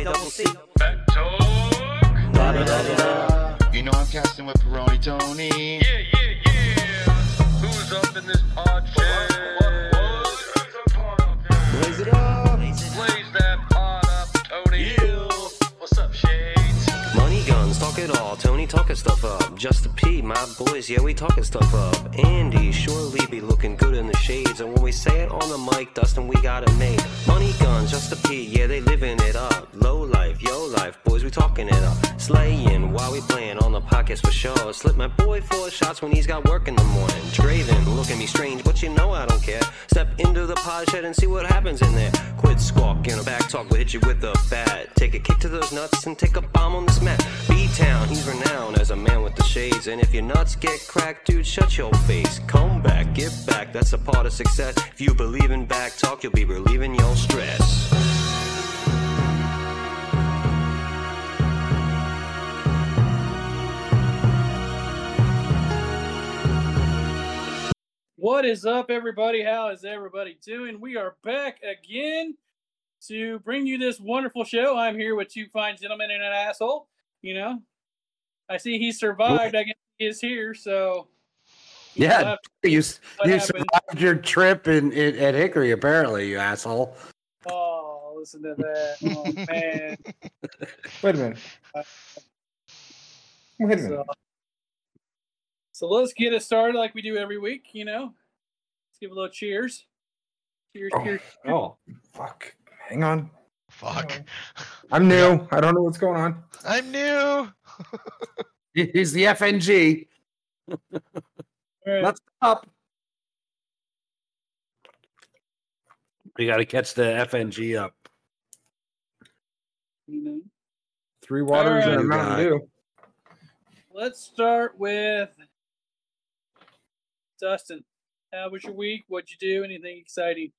K double C. You know I'm casting with Peroni Tony. Yeah, yeah, yeah. Who's up in this pod chat? Blaze it up. Blaze that pod up, Tony. What's up, Shades? Money guns, talk it all. Tony talking stuff up. Just a P, my boys, yeah, we talking stuff up. Andy surely be looking good in the shades. And when we say it on the mic, Dustin, we got it made. Money guns, just a P, yeah, they living it up. Low life, yo life, boys, we talking it up. Slaying while we playing on the pockets for sure. Slip my boy four shots when he's got work in the morning. Draven, look at me strange, but you know I don't care. Step into the pod shed and see what happens in there. Quit squawking, back talk will hit you with a bat. Take a kick to those nuts and take a bomb on this mat. B-Town, he's renowned as a man with the shades. And if your nuts get cracked, dude, shut your face. Come back, get back, that's a part of success. If you believe in back talk, you'll be relieving your stress. What is up, everybody? How is everybody doing? We are back again to bring you this wonderful show. I'm here with two fine gentlemen and an asshole. You know, I see he survived. I guess he is here. So, Yeah, have- you you survived your trip in, in at Hickory, apparently, you asshole. Listen to that. Oh man. Wait a minute. Wait a minute. So, so let's get it started like we do every week. You know, let's give a little cheers. Cheers, Oh, cheers. oh, fuck. Hang on. Fuck. I'm new. I don't know what's going on. I'm new. He's the FNG. All right. Let's up. We got to catch the FNG up. You know. Three waters and a Mountain Dew. Let's start with Dustin. How was your week? What'd you do? Anything exciting?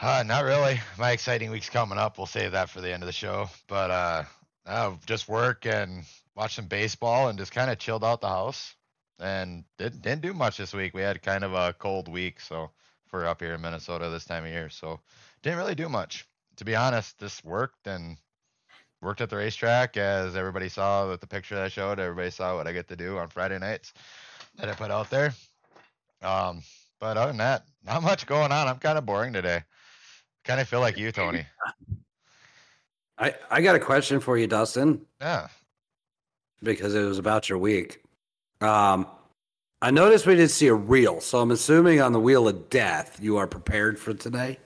Uh, not really. My exciting week's coming up. We'll save that for the end of the show. But uh, uh just work and watch some baseball and just kind of chilled out the house. And didn't didn't do much this week. We had kind of a cold week, so for up here in Minnesota this time of year, so didn't really do much. To be honest, this worked and worked at the racetrack as everybody saw with the picture that I showed. Everybody saw what I get to do on Friday nights that I put out there. Um, but other than that, not much going on. I'm kind of boring today. Kind of feel like you, Tony. I, I got a question for you, Dustin, Yeah. because it was about your week. Um, I noticed we didn't see a reel, so I'm assuming on the wheel of death, you are prepared for today.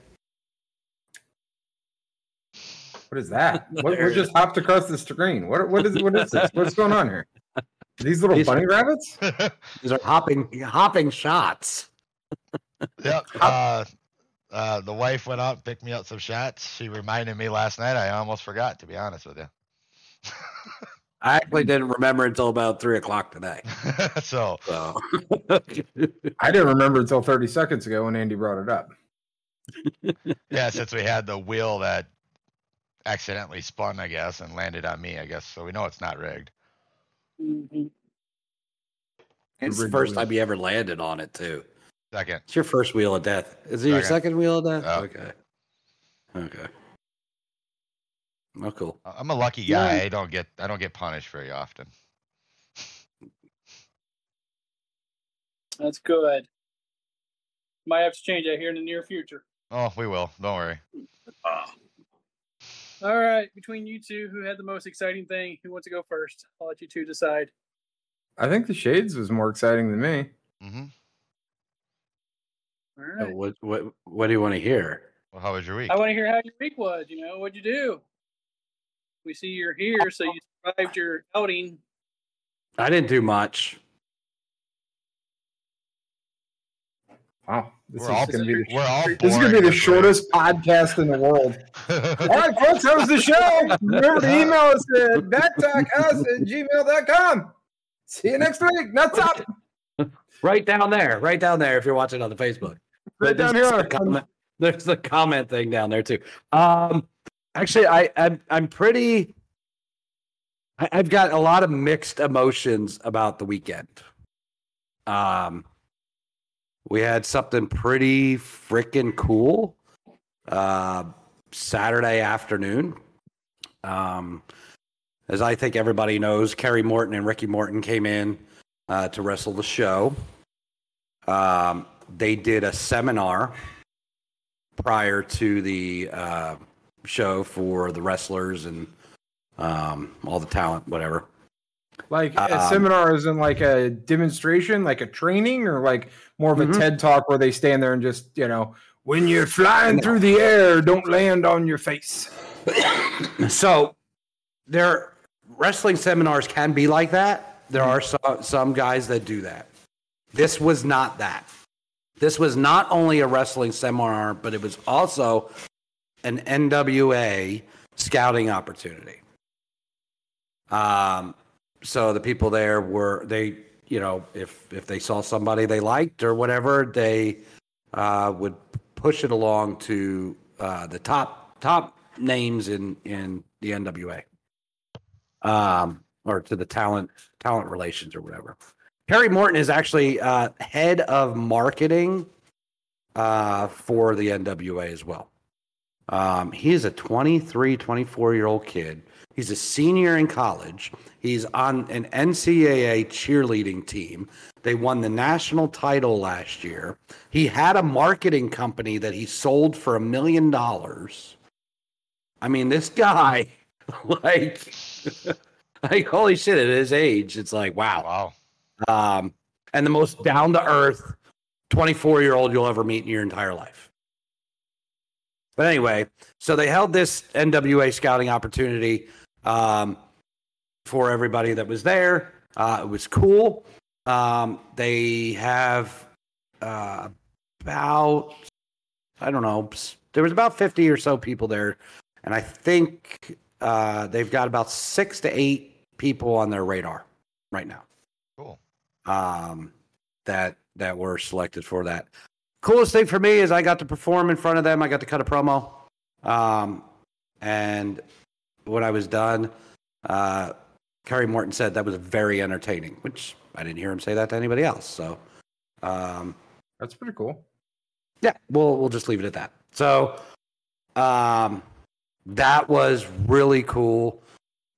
What is that? What, There what it just hopped across the screen? What what is what is this? What's going on here? These little These- bunny rabbits? These are hopping hopping shots. yep. Uh, uh, the wife went out picked me up some shots. She reminded me last night. I almost forgot, to be honest with you. I actually didn't remember until about three o'clock today. so So I didn't remember until 30 seconds ago when Andy brought it up. yeah, since we had the wheel that accidentally spun, I guess, and landed on me, I guess. So we know it's not rigged. Mhm. it's the first time you ever landed on it too. Second. It's your first wheel of death. Is it your Second. second wheel of death? Yeah. Okay. Okay. Oh, cool. I- I'm a lucky Yeah. guy. I don't get I don't get punished very often. That's good. Might have to change that here in the near future. Oh, we will. Don't worry. All right, between you two, who had the most exciting thing? Who wants to go first? I'll let you two decide. I think the Shades was more exciting than me. Mm-hmm. All Uh. What what what do you want to hear? Well, how was your week? I want to hear how your week was. You know, what'd you do? We see you're here, so you survived your outing. I didn't do much. Wow. This We're all, is gonna be the, we're all this is gonna be the shortest podcast in the world. All right, folks, that was the show. Remember to email us at backtalkus at gmail.com. See you next week. Nuts up. Right down there, right down there. If you're watching on the Facebook, Right But down here. the comment- there's the comment thing down there too. Um, actually, I I'm I'm pretty. I, I've got a lot of mixed emotions about the weekend. Um, we had something pretty freaking cool. Uh, Saturday afternoon, Um, as I think everybody knows, Kerry Morton and Ricky Morton came in uh, to wrestle the show. Um, they did a seminar prior to the uh, show for the wrestlers and um, all the talent, whatever. Like a Um, seminar is in like a demonstration, like a training, or like more of a Mhm. TED talk where they stand there and just, you know, when you're flying through the air, don't land on your face. So, their wrestling seminars can be like that. There are some, some guys that do that. This was not that. This was not only a wrestling seminar, but it was also an NWA scouting opportunity. Um, so the people there were they, you know, if if they saw somebody they liked or whatever, they uh, would push it along to uh, the top top names in in the NWA, um, or to the talent talent relations or whatever. Kerry Morton is actually uh, head of marketing uh, for the NWA as well. Um, he is a 23, 24 year old kid. He's a senior in college. He's on an NCAA cheerleading team. They won the national title last year. He had a marketing company that he sold for a million dollars. I mean, this guy, like, like holy shit! At his age, it's like wow. Wow. Um, and the most down to earth 24 year old you'll ever meet in your entire life. But anyway, so they held this NWA scouting opportunity um, for everybody that was there. Uh, it was cool. Um, they have uh, about, I don't know, there was about 50 or so people there. And I think uh, they've got about six to eight people on their radar right now Cool. um, that that were selected for that. Coolest thing for me is I got to perform in front of them. I got to cut a promo, um, and when I was done, uh, Kerry Morton said that was very entertaining, which I didn't hear him say that to anybody else. So, um, That's pretty cool. yeah, we'll we'll just leave it at that. So, um, that was really cool.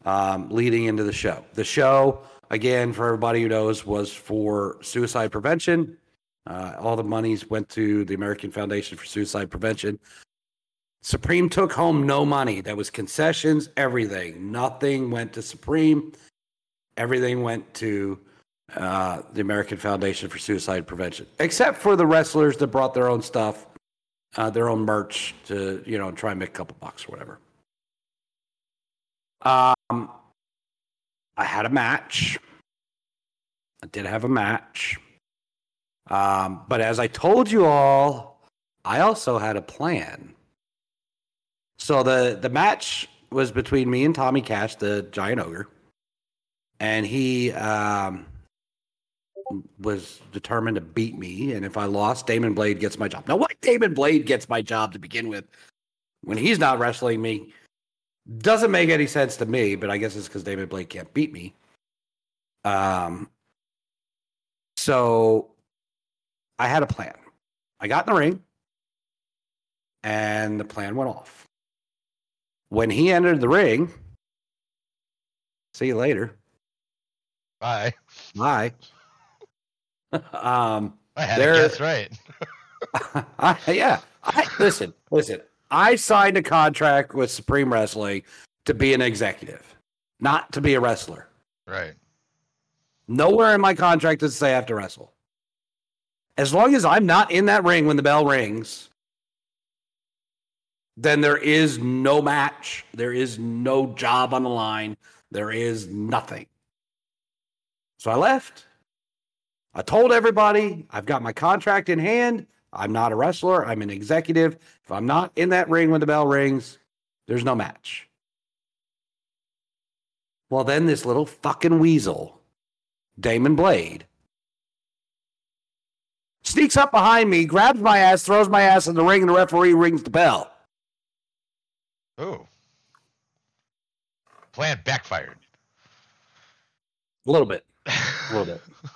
Um, leading into the show, the show again for everybody who knows was for suicide prevention. Uh, all the monies went to the American Foundation for Suicide Prevention. Supreme took home no money. That was concessions, everything. Nothing went to Supreme. Everything went to uh, the American Foundation for Suicide Prevention, except for the wrestlers that brought their own stuff, uh, their own merch to you know try and make a couple bucks or whatever. Um, I had a match. I did have a match. Um, but as I told you all, I also had a plan. So the the match was between me and Tommy Cash, the giant ogre, and he um, was determined to beat me. And if I lost, Damon Blade gets my job. Now, why Damon Blade gets my job to begin with when he's not wrestling me doesn't make any sense to me. But I guess it's because Damon Blade can't beat me. Um. So I had a plan. I got in the ring, and the plan went off. When he entered the ring, see you later. Bye. Bye. um, I had There- guess right. I, yeah. I, listen, listen. I signed a contract with Supreme Wrestling to be an executive, not to be a wrestler. Right. Nowhere in my contract does it say I have to wrestle. As long as I'm not in that ring when the bell rings, then there is no match. There is no job on the line. There is nothing. So I left. I told everybody I've got my contract in hand. I'm not a wrestler. I'm an executive. If I'm not in that ring when the bell rings, there's no match. Well, then this little fucking weasel Damon Blade. Sneaks up behind me, grabs my ass, throws my ass in the ring, and the referee rings the bell. Ooh. Plan backfired. A little bit. A little bit.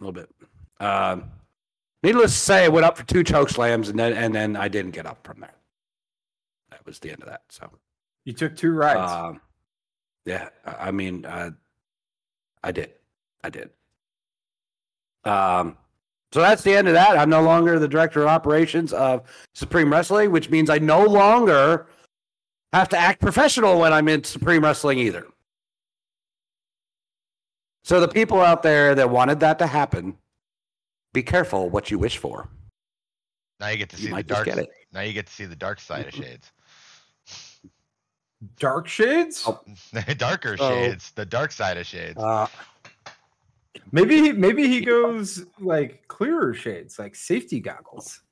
A little bit. Um, needless to say, I went up for two choke slams, and then and then I didn't get up from there. That was the end of that. So You took two rides. Um, yeah, I I mean, uh, I did, I did. Um, so that's the end of that. I'm no longer the director of operations of Supreme Wrestling, which means I no longer have to act professional when I'm in Supreme Wrestling either. So the people out there that wanted that to happen, be careful what you wish for. Now you get to You see the dark. get it. Now you get to see the dark side of shades. Dark shades? Oh. Darker Oh. shades. The dark side of shades. Uh, Maybe he, maybe he goes like clearer shades, like safety goggles.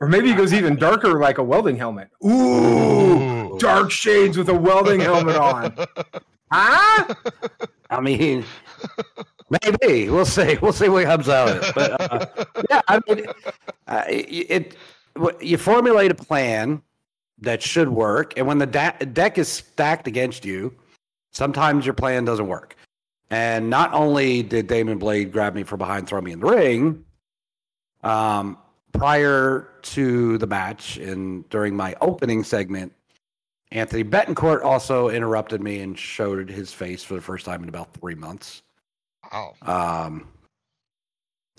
Or maybe he goes even darker, like a welding helmet. Ooh, Ooh. dark shades with a welding helmet on. Huh? I mean, maybe we'll see. We'll see what comes out of it. But uh, yeah, I mean, uh, it, it you formulate a plan that should work, and when the da- deck is stacked against you, sometimes your plan doesn't work. And not only did Damon Blade grab me from behind, throw me in the ring, um, prior to the match and during my opening segment, Anthony Betancourt also interrupted me and showed his face for the first time in about three months. Wow. Um,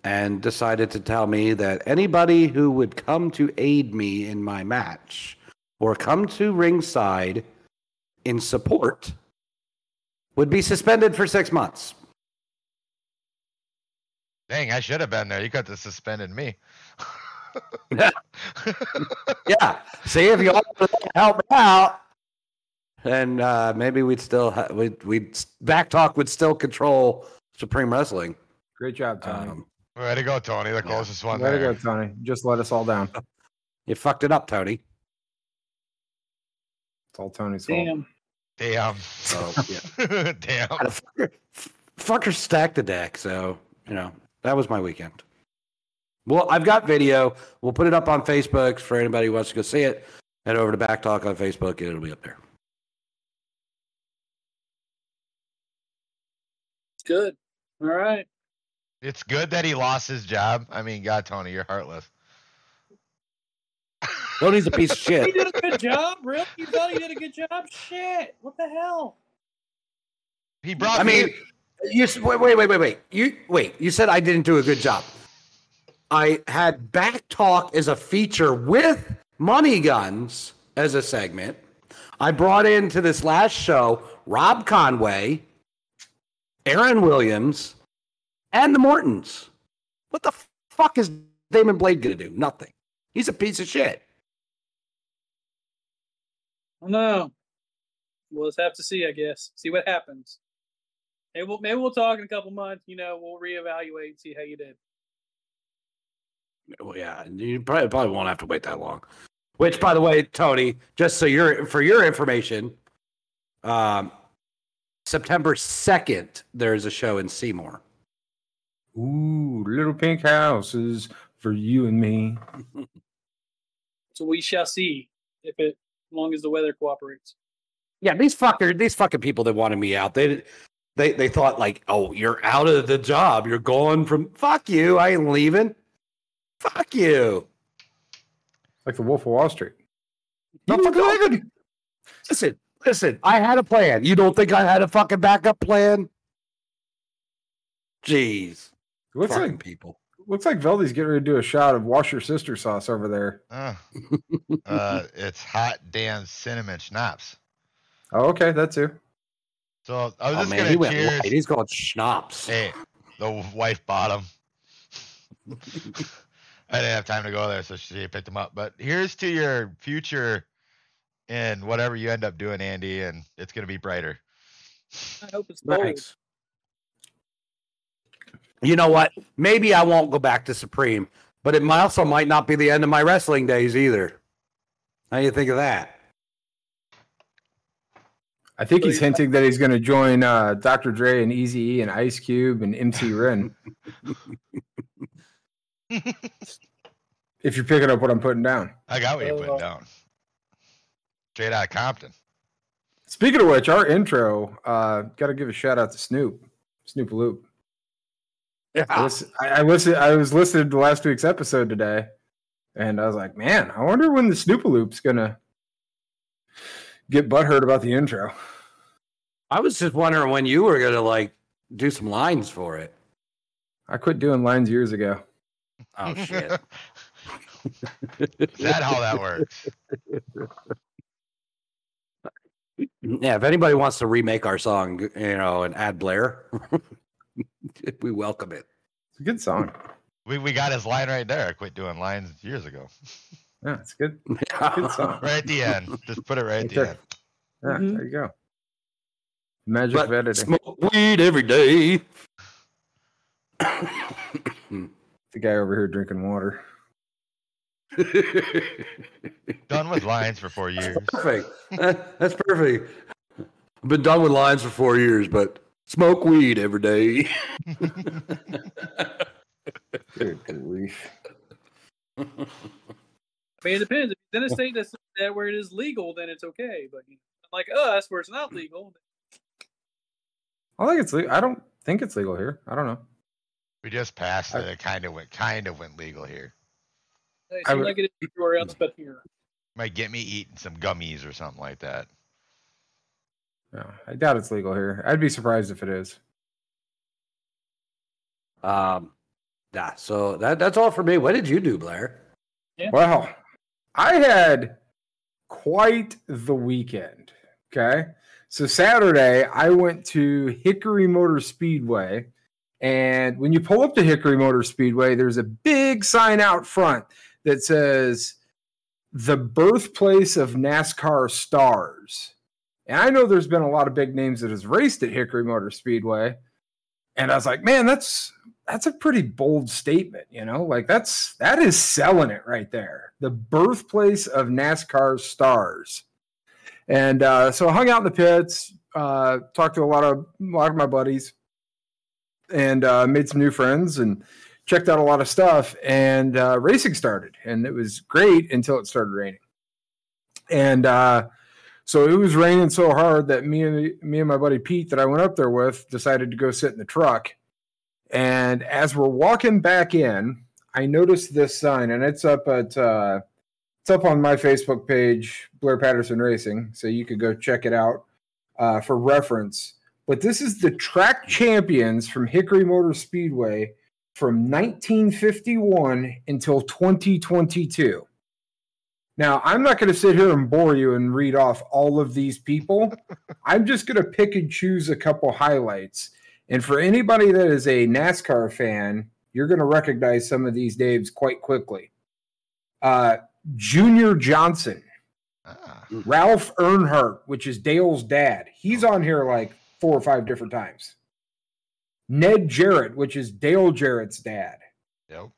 and decided to tell me that anybody who would come to aid me in my match or come to ringside in support would be suspended for six months. Dang, I should have been there. You could have suspended me. Yeah. See if you all would help me out. And uh, maybe we'd still ha- we'd, we'd back talk would still control Supreme Wrestling. Great job, Tony. Um, Way to go, Tony. The closest one Way to go, Tony. Just let us all down. you fucked it up, Tony. It's all Tony's fault. Damn. Damn. So yeah. Damn. Fucker, fucker stacked the deck. So, you know, that was my weekend. Well, I've got video. We'll put it up on Facebook for anybody who wants to go see it. Head over to Back Talk on Facebook and it'll be up there. Good. All right. It's good that he lost his job. I mean, God, Tony, you're heartless. Tony's a piece of shit. He did a good job, really? You thought he did a good job? Shit. What the hell? He brought I me. mean, you wait, wait, wait, wait, wait. You wait. You said I didn't do a good job. I had Back Talk as a feature with Money Guns as a segment. I brought into this last show Rob Conway, Aaron Williams, and the Mortons. What the fuck is Damon Blade gonna do? Nothing. He's a piece of shit. No. We'll just have to see, I guess. See what happens. Maybe we'll, maybe we'll talk in a couple months. You know, we'll reevaluate and see how you did. Well, yeah, you probably, probably won't have to wait that long. Which, by the way, Tony, just so you're for your information, um, September second, there's a show in Seymour. Ooh, little pink houses for you and me. So we shall see if it, as long as the weather cooperates. Yeah, these fucker, these fucking people that wanted me out, they they they thought like, oh, you're out of the job, you're going from. Fuck you, I ain't leaving. Fuck you. Like the Wolf of Wall Street. No You fucking good. Listen, listen. I had a plan. You don't think I had a fucking backup plan? Jeez, Looks fucking like people. looks like Veldy's getting ready to do a shot of wash your sister sauce over there. Uh, uh, it's hot damn cinnamon schnapps. Oh, okay, that too. So I was Oh just man, he gonna went cheers. light. He's called schnapps. Hey, the wife bought him. I didn't have time to go there, so she picked him up. But here's to your future in whatever you end up doing, Andy, and it's gonna be brighter. I hope it's cold. Thanks. You know what? Maybe I won't go back to Supreme, but it might also might not be the end of my wrestling days either. How do you think of that? I think he's hinting that he's going to join uh, Dr. Dre and Easy E and Ice Cube and MC Ren. if you're picking up what I'm putting down. I got what you're putting Uh, down. Straight out of Compton. Speaking of which, our intro uh, got to give a shout out to Snoop, Snoop Loop. I, Yeah. listen, I, I listened. I was listening to last week's episode today, and I was like, "Man, I wonder when the Snoop Loop's gonna get butthurt about the intro. I was just wondering when you were gonna like do some lines for it. I quit doing lines years ago. Oh shit. Is that how that works? yeah, if anybody wants to remake our song, you know, and add Blair, we welcome it. It's a good song. We, we got his line right there. I quit doing lines years ago. Yeah, it's good. Good song. Right at the end. Just put it right at the there. end. Yeah, Mhm. there you go. Magic But of editing. smoke weed every day. The guy over here drinking water. Done with lines for four years. perfect. That- That's perfect. I've been done with lines for four years, but smoke weed every day. Good grief. I mean, it depends. If it's in a state that's that where it is legal, then it's okay. But like us, where it's not legal, I think it's legal. I don't think it's legal here. I don't know. We just passed it. It kind of went kind of went legal here. it I would- like it is everywhere else but here. Might get me eating some gummies or something like that. No, I doubt it's legal here. I'd be surprised if it is. Um, yeah. So that that's all for me. What did you do, Blair? Yeah. Well, I had quite the weekend. Okay. So Saturday, I went to Hickory Motor Speedway. And when you pull up to Hickory Motor Speedway, there's a big sign out front that says the birthplace of NASCAR stars. And I know there's been a lot of big names that has raced at Hickory Motor Speedway. And I was like, man, that's that's a pretty bold statement, you know? Like that's that is selling it right there. The birthplace of NASCAR stars. And uh, so I hung out in the pits, uh, talked to a lot of a lot of my buddies, and uh, made some new friends and checked out a lot of stuff. And uh, racing started, and it was great until it started raining. And uh, so it was raining so hard that me and me and my buddy Pete that I went up there with decided to go sit in the truck. And as we're walking back in, I noticed this sign, and it's up at uh, it's up on my Facebook page, Blair Patterson Racing, so you could go check it out uh, for reference. But this is the track champions from Hickory Motor Speedway from 1951 until 2022. Now, I'm not going to sit here and bore you and read off all of these people. I'm just going to pick and choose a couple highlights. And for anybody that is a NASCAR fan, you're going to recognize some of these names quite quickly. Uh, Junior Johnson, Ah, Ralph Earnhardt, which is Dale's dad. He's on here like four or five different times. Ned Jarrett, which is Dale Jarrett's dad. yep.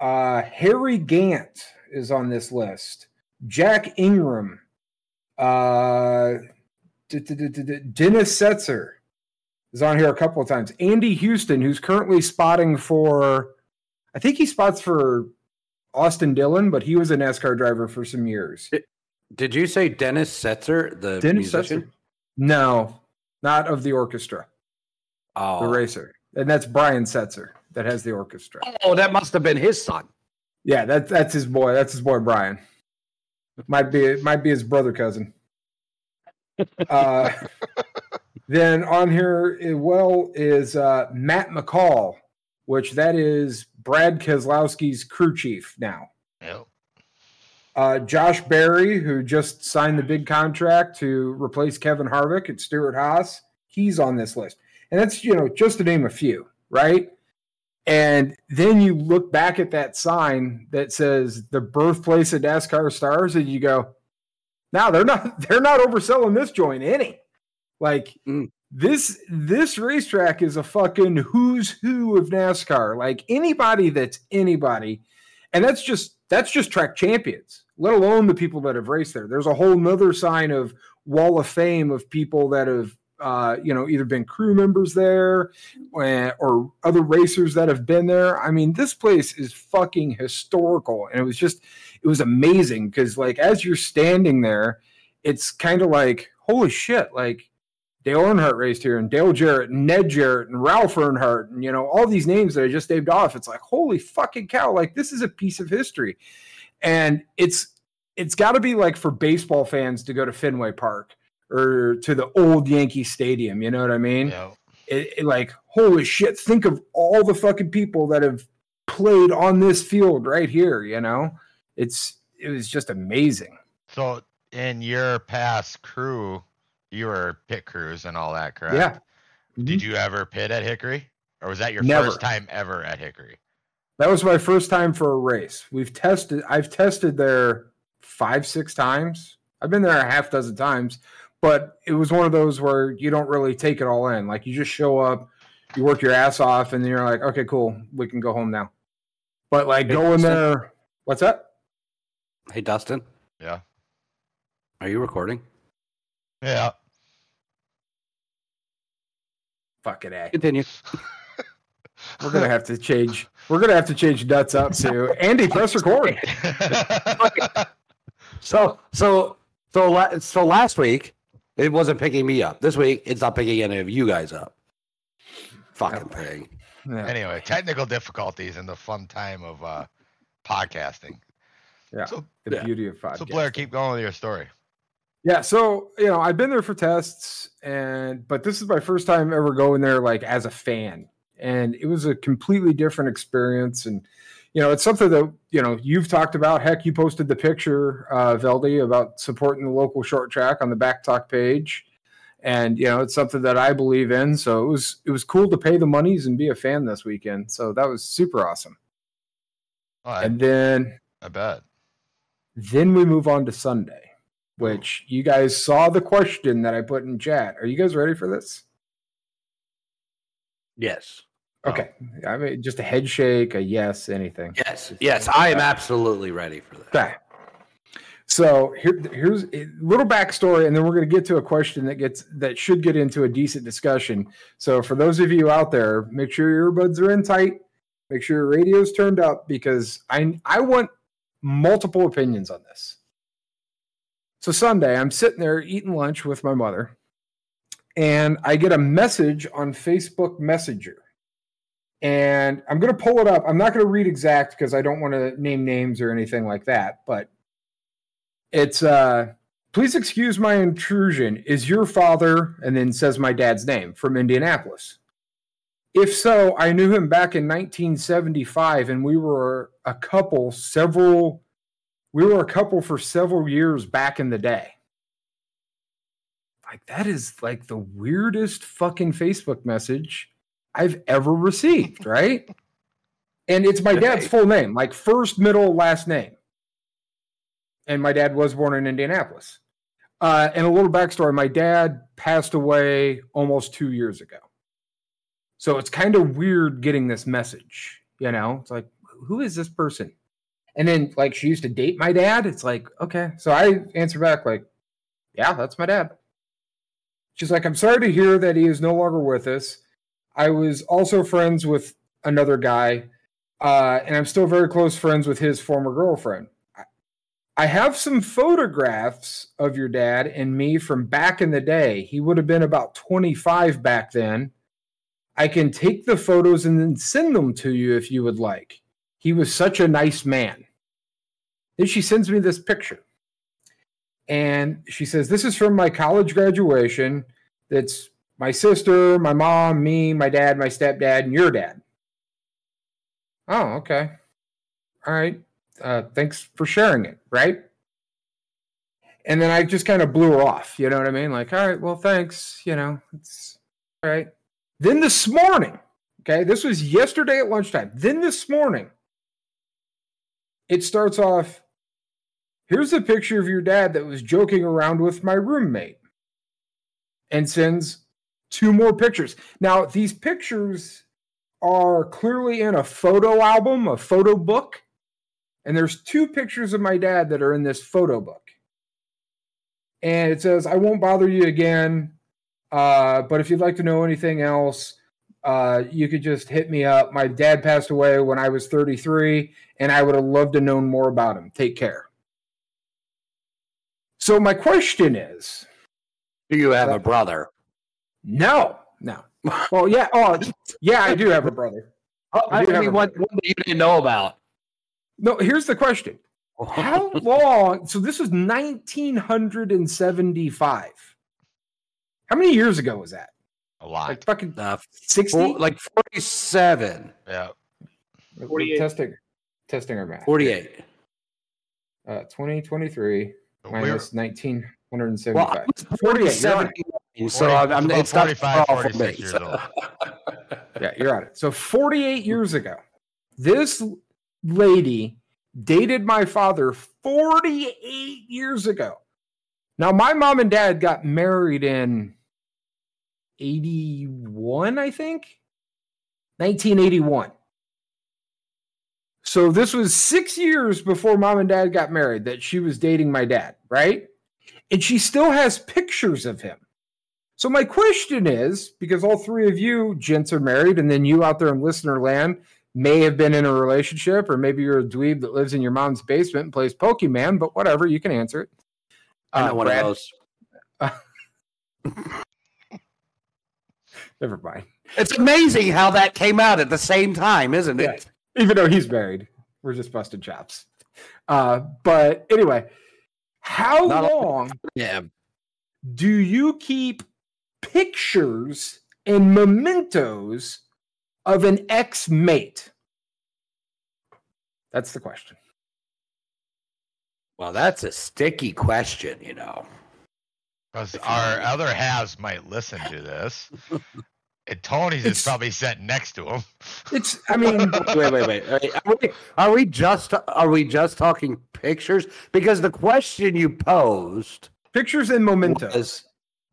Uh, Harry Gant is on this list. Jack Ingram. Uh, Dennis Setzer is on here a couple of times. Andy Houston, who's currently spotting for, I think he spots for Austin Dillon, but he was a NASCAR driver for some years. Did you say Dennis Setzer, the Dennis musician? Setzer? No, not of the orchestra, the Oh. racer. And that's Brian Setzer that has the orchestra. oh, that must have been his son. Yeah, that, that's his boy. That's his boy Brian. Might be might be his brother cousin. Uh, then on here as well is uh, Matt McCall, which that is Brad Keselowski's crew chief now. Yep. Uh, Josh Berry, who just signed the big contract to replace Kevin Harvick at Stewart Haas, he's on this list. And that's, you know, just to name a few, right? And then you look back at that sign that says the birthplace of NASCAR stars, and you go, now they're not they're not overselling this joint any. Like Mm. this this racetrack is a fucking who's who of NASCAR. Like anybody that's anybody, and that's just that's just track champions, let alone the people that have raced there. There's a whole nother sign of wall of fame of people that have uh, you know either been crew members there or, or other racers that have been there. I mean, this place is fucking historical, and it was just it was amazing because like as you're standing there, it's kind of like holy shit, like Dale Earnhardt raced here, and Dale Jarrett, and Ned Jarrett, and Ralph Earnhardt, and you know all these names that I just named off. It's like holy fucking cow! Like this is a piece of history, and it's it's got to be like for baseball fans to go to Fenway Park or to the old Yankee Stadium. You know what I mean? Yeah. It, it, like, holy shit! Think of all the fucking people that have played on this field right here. You know, it's it was just amazing. So in your past crew, you were pit crews and all that, correct? Yeah. Did mm-hmm. you ever pit at Hickory, or was that your Never. first time ever at Hickory? That was my first time for a race. We've tested. I've tested there five, six times. I've been there a half dozen times, but it was one of those where you don't really take it all in. Like you just show up, you work your ass off, and then you're like, okay, cool, we can go home now. But like Hey, going Dustin. there, what's that? Hey, Dustin, Yeah. are you recording? Yeah. Fucking a. Continue. We're gonna have to change. We're gonna have to change nuts up to Andy. Press record. So, so, so, la- so last week it wasn't picking me up. This week it's not picking any of you guys up. Fucking thing. Yeah. anyway, technical difficulties and the fun time of uh, podcasting. Yeah. So, The Yeah. beauty of five. so Blair, keep going with your story. Yeah, so you know, I've been there for tests, and but this is my first time ever going there like as a fan, and it was a completely different experience. And you know, it's something that you know you've talked about. Heck, you posted the picture, uh, Veldy, about supporting the local short track on the Back Talk page, and you know, it's something that I believe in. So it was it was cool to pay the monies and be a fan this weekend. So that was super awesome. Oh, I, And then I bet. then we move on to Sunday, which you guys saw the question that I put in chat. Are you guys ready for this? Yes. Okay. I mean, just a head shake, a yes, anything. Yes. Yes. I am absolutely ready for that. Okay. So here, here's a little backstory, and then we're going to get to a question that gets that should get into a decent discussion. So for those of you out there, make sure your earbuds are in tight. Make sure your radio's turned up because I I want multiple opinions on this. So Sunday, I'm sitting there eating lunch with my mother, and I get a message on Facebook Messenger. And I'm going to pull it up. I'm not going to read exact because I don't want to name names or anything like that, but it's uh please excuse my intrusion. Is your father and then says my dad's name from Indianapolis? If so, I knew him back in 1975 and we were a couple several we were a couple for several years back in the day. Like that is like the weirdest fucking Facebook message I've ever received, right? and it's my dad's full name, like first, middle, last name. And my dad was born in Indianapolis. Uh, and a little backstory my dad passed away almost two years ago. So it's kind of weird getting this message, you know? It's like, who is this person? And then, like, she used to date my dad. It's like, okay. So I answer back, like, yeah, that's my dad. She's like, I'm sorry to hear that he is no longer with us. I was also friends with another guy, uh, and I'm still very close friends with his former girlfriend. I- have some photographs of your dad and me from back in the day. He would have been about 25 back then. I can take the photos and then send them to you if you would like. He was such a nice man. Then she sends me this picture. And she says, This is from my college graduation. That's my sister, my mom, me, my dad, my stepdad, and your dad. Oh, okay. All right. Uh, thanks for sharing it, right? And then I just kind of blew her off. You know what I mean? Like, all right, well, thanks. You know, it's all right. Then this morning, okay, this was yesterday at lunchtime. Then this morning, it starts off here's a picture of your dad that was joking around with my roommate and sends two more pictures. Now, these pictures are clearly in a photo album, a photo book. And there's two pictures of my dad that are in this photo book. And it says, I won't bother you again. Uh, but if you'd like to know anything else, uh, you could just hit me up. My dad passed away when I was 33, and I would have loved to know more about him. Take care. So, my question is Do you have a brother? no, no. Well, yeah. Oh, yeah, I do have a brother. I I do have mean, a one, brother. one you didn't know about. No, here's the question How long? So this was 1975. How many years ago was that? A lot. Like fucking Uh, 60? four, like 47, yeah. 48. Testing, testing our math. 48. Uh, 2023 But we're- minus Well, 1975. I was 48, you're 47, so I'm, I'm, it's not 45, far 46 me, years so- old. yeah, you're on it. So 48 years ago, this lady dated my father 48 years ago. Now, my mom and dad got married in 81, I think. 1981. So this was six years before mom and dad got married that she was dating my dad, right? And she still has pictures of him. So my question is, because all three of you gents are married, and then you out there in listener land may have been in a relationship, or maybe you're a dweeb that lives in your mom's basement and plays Pokemon, but whatever, you can answer it. I know Uh, one Brad? of those. Never mind. It's amazing how that came out at the same time, isn't it? Even though he's married, we're just busted chops. Uh, but anyway, how Not long Yeah. do you keep pictures and mementos of an ex mate? That's the question. Well, that's a sticky question, you know. Because our other halves might listen to this. And Tony's It's- is probably sitting next to him. It's, I mean, wait, wait, wait. wait. Are we, are we just are we just talking pictures? Because the question you posed pictures and mementos. was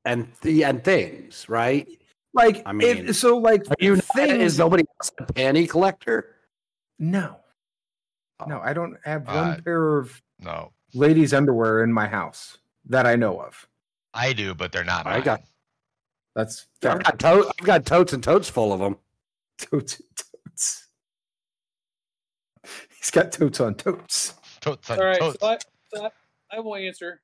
and the and things, right? Like, I I mean, mean, so like, Are you not, things. is nobody else a panty collector? no, no, I don't have one Uh, pair of No, ladies' underwear in my house that I know of. I do, but they're not. I Mine. got That's I've got, to- I've got totes and totes full of them. totes, totes. He's got totes on totes. Totes on All right, totes. so I, so I, I will answer.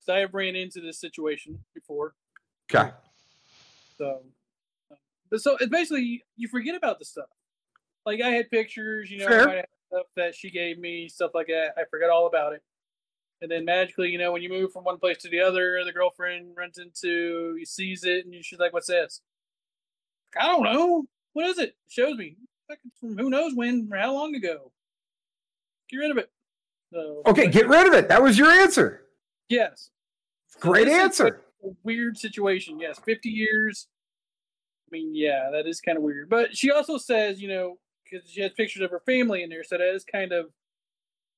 So I have ran into this situation before. Okay. So, but so it's basically you forget about the stuff. Like I had pictures, you know, I Fair. might have stuff that she gave me, stuff like that. I forgot all about it. And then magically, you know, when you move from one place to the other, the girlfriend runs into, you sees it, and she's like, "What's this?" I don't know. What is it? shows me. From who knows when or how long ago. Get rid of it. So, Okay, get rid of it. That was your answer. yes. Great This is answer. a weird situation. Yes, 50 years. I mean, yeah, that is kind of weird. But she also says, you know, because she has pictures of her family in there, so that is kind of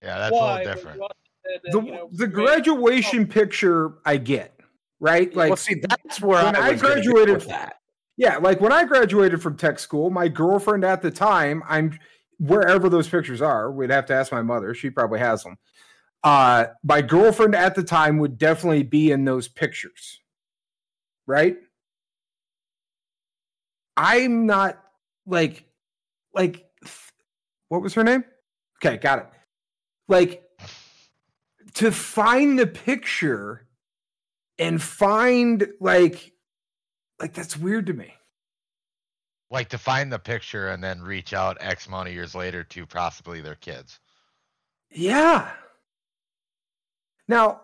yeah, that's why. a little different. You also said that, The, you know, the maybe- graduation picture I get, right? Like well, see, that's where when I, I was gonna graduated- with that. Yeah, like when I graduated from tech school, my girlfriend at the time, I'm wherever those pictures are, we'd have to ask my mother. She probably has them. Uh, my girlfriend at the time would definitely be in those pictures, right? I'm not like, like, what was her name? Okay, got it. Like, to find the picture and find like like that's weird to me. Like to find the picture and then reach out X amount of years later to possibly their kids. Yeah. Now,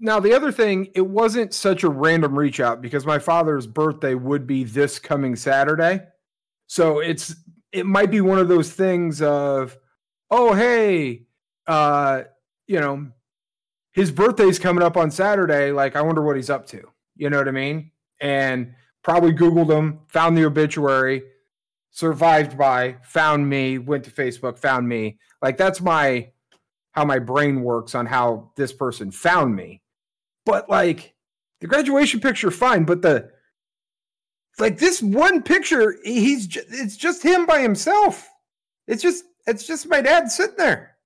now the other thing, it wasn't such a random reach out because my father's birthday would be this coming Saturday. So it's it might be one of those things of, oh hey, uh, you know, his birthday's coming up on Saturday. Like, I wonder what he's up to. You know what I mean? And probably Googled him, found the obituary, survived by, found me, went to Facebook, found me. Like that's my how my brain works on how this person found me. But like the graduation picture, fine. But the like this one picture, he's it's just him by himself. It's just it's just my dad sitting there,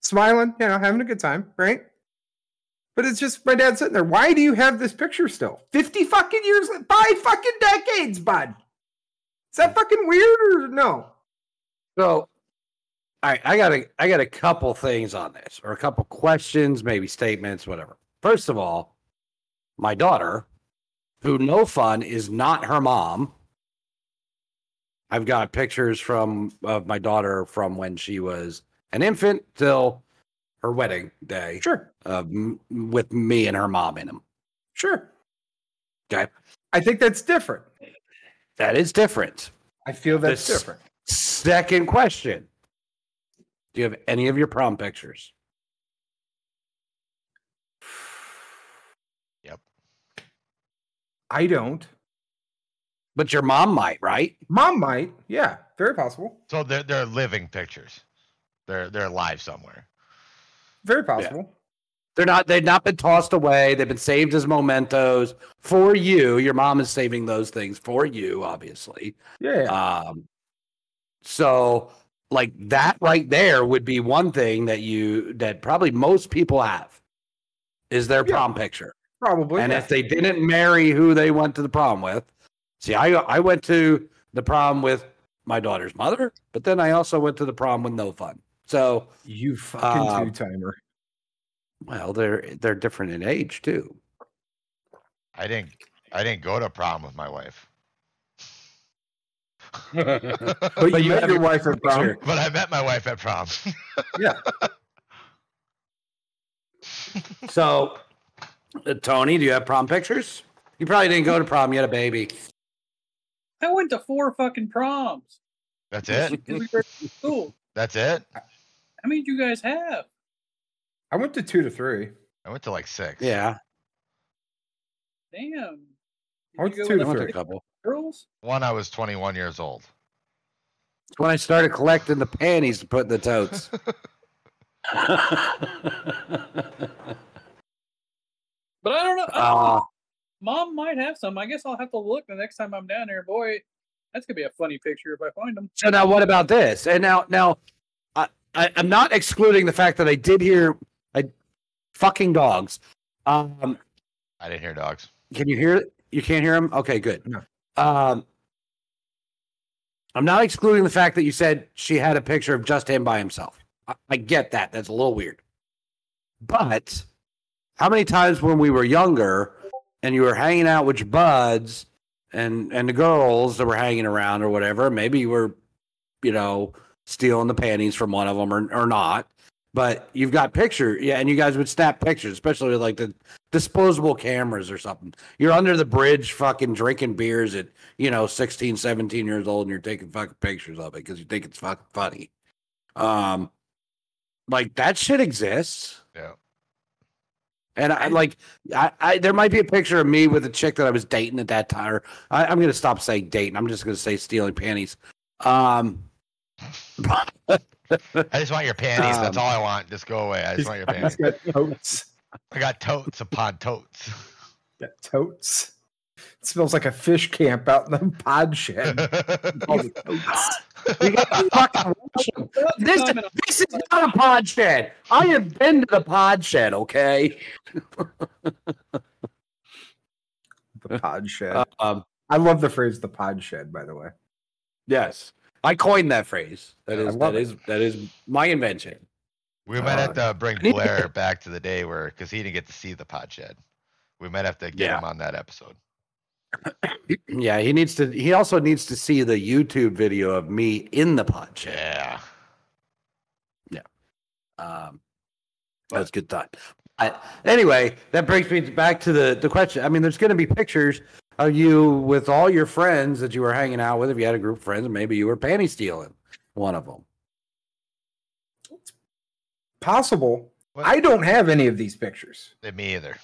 smiling, you know, having a good time, right? But it's just my dad sitting there. Why do you have this picture still? 50 fucking years, five fucking decades, bud. Is that fucking weird or no? So, all right, I got a I got a couple things on this, or a couple questions, maybe statements, whatever. First of all, my daughter, who no fun is not her mom. I've got pictures from of my daughter from when she was an infant till her wedding day Sure, uh, m- with me and her mom in them. sure. Okay. I think that's different. That is different. I feel that's This- different. Second question Do you have any of your prom pictures? Yep. I don't. But your mom might, right? Mom might. Yeah, very possible. So they're they're living pictures. They're they're alive somewhere. Very possible. They're not. They've not been tossed away. They've been saved as mementos for you. Your mom is saving those things for you, obviously. Yeah. Um, so like that right there would be one thing that you that probably most people have is their Yeah. prom picture. probably. and yeah. if they didn't marry who they went to the prom with, see, I I went to the prom with my daughter's mother, but then I also went to the prom with no fun. So you fucking Um, two timer. well, they're they're different in age too. I didn't I didn't go to prom with my wife. But, but you you met your your wife at prom. picture. But I met my wife at prom. Yeah. so, uh, Tony, do you have prom pictures? You probably didn't go to prom. You had a baby. I went to four fucking proms. That's it. because we were in school. That's it. How many do you guys have? I went to two to three. I went to like six. Yeah, Damn. I went to two to with went to a couple. girls? One I was 21 years old. It's when I started collecting the panties to put in the totes. But I don't know. I don't know. uh, Mom might have some. I guess I'll have to look the next time I'm down there. Boy, that's gonna be a funny picture if I find them. So now, what about this? And now, now, I, I I'm not excluding the fact that I did hear, I, fucking dogs. Um, I didn't hear dogs. can you hear? You can't hear them? Okay, good. No. Um, I'm not excluding the fact that you said she had a picture of just him by himself. I, I get that. That's a little weird. But how many times when we were younger and you were hanging out with your buds and and the girls that were hanging around or whatever, maybe you were, you know, stealing the panties from one of them or or not. But you've got picture, yeah, and you guys would snap pictures, especially with like the disposable cameras or something. You're under the bridge fucking drinking beers at, you know, 16, 17 years old and you're taking fucking pictures of it because you think it's fucking funny. Um like that shit exists. Yeah. And I like I, I there might be a picture of me with a chick that I was dating at that time. Or I, I'm gonna stop saying dating. I'm just gonna say stealing panties. Um I just want your panties. That's Um, all I want. Just go away. I just want your He's panties. got totes. I got totes upon totes. Got totes. It smells like a fish camp out in the pod shed. All the totes. you gotta fucking. This, this is not a pod shed. I have been to the pod shed, okay? The pod shed. Um I love the phrase "the pod shed." By the way, yes. I coined that phrase. That I is love that it. is that is my invention. We might have Uh, to bring I need to- Blair back to the day where, because he didn't get to see the pod shed. We might have to get Yeah. him on that episode. Yeah, he needs to he also needs to see the YouTube video of me in the pod shed. Yeah. Um, that's good thought. I, anyway, that brings me back to the the question. I mean, there's going to be pictures of you with all your friends that you were hanging out with. If you had a group of friends, maybe you were panty stealing one of them. possible. What- I don't have any of these pictures. Eh, Me either.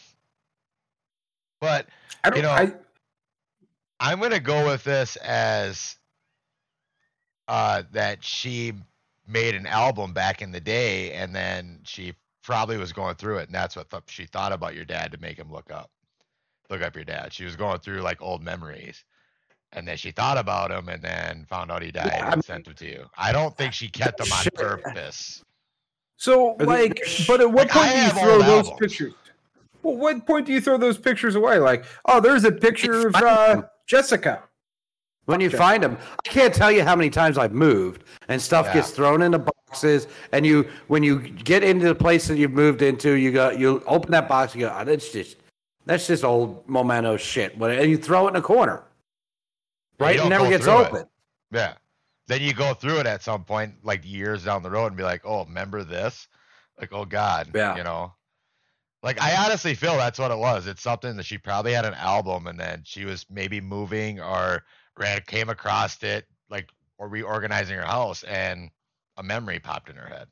But I don't. You know, I, I'm gonna go with this as uh that she made an album back in the day and then she probably was going through it and that's what th- she thought about your dad to make him look up look up your dad she was going through like old memories and then she thought about him and then found out he died I and sent them to you i don't think she kept them on Sure. purpose so, like, but at what Like, I point do you throw those albums. pictures? Well, what point do you throw those pictures away? Like, oh, there's a picture of uh, Jessica. When you Okay. find them, I can't tell you how many times I've moved and stuff Yeah. gets thrown into boxes. And you, when you get into the place that you've moved into, you go, you open that box, you go, oh, that's just, that's just old memento shit. What- And you throw it in a corner, right? It never gets through it. open. yeah then you go through it at some point, like years down the road, and be like, "Oh, remember this?" Like, "Oh God," Yeah. you know. Like I honestly feel that's what it was. It's something that she probably had an album, and then she was maybe moving or ran came across it, like or reorganizing her house, and a memory popped in her head.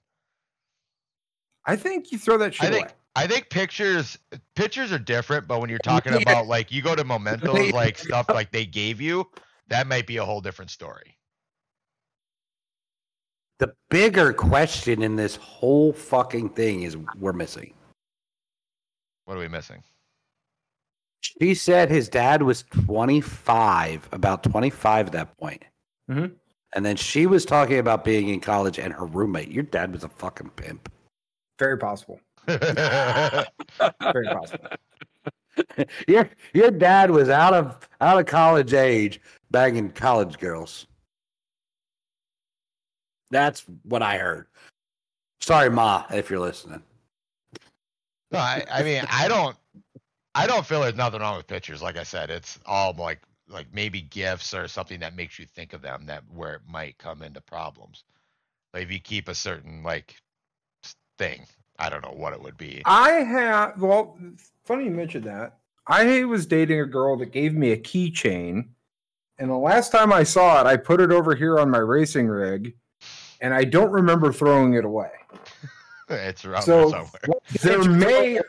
I think you throw that shit I think away. I think pictures pictures are different, but when you're talking Yeah. about like you go to mementos, like stuff like they gave you, that might be a whole different story. The bigger question in this whole fucking thing is we're missing. What are we missing? She said his dad was 25, about 25 at that point. Mhm. And then she was talking about being in college and her roommate. Your dad was a fucking pimp. Very possible. Very possible. your your dad was out of out of college age banging college girls. That's what I heard. Sorry, Ma, if you're listening. No, I, I mean, I don't, I don't feel there's nothing wrong with pictures. Like I said, it's all like, like maybe gifts or something that makes you think of them that where it might come into problems. Like if you keep a certain like thing, I don't know what it would be. I have well, funny you mentioned that. I was dating a girl that gave me a keychain, and the last time I saw it, I put it over here on my racing rig, and I don't remember throwing it away. it's around so there somewhere. there may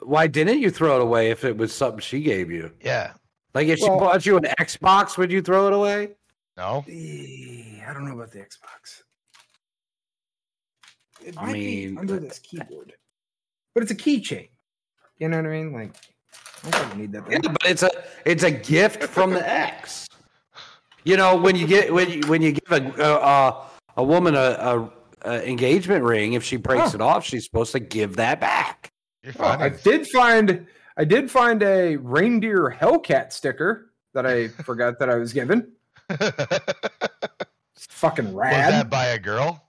Why didn't you throw it away if it was something she gave you? Yeah. Like if she Well- bought you an Xbox, would you throw it away? No. Eh, I don't know about the Xbox. It I might be mean, under uh, this keyboard, but it's a keychain. You know what I mean? Like, I don't need that. Yeah, but it's a it's a gift from the ex. You know when you get when you when you give a a, a woman a, a, a engagement ring, if she breaks Oh. it off, she's supposed to give that back. You're Oh, I did find I did find a reindeer Hellcat sticker that I forgot that I was given. It's fucking rad. Was that by a girl?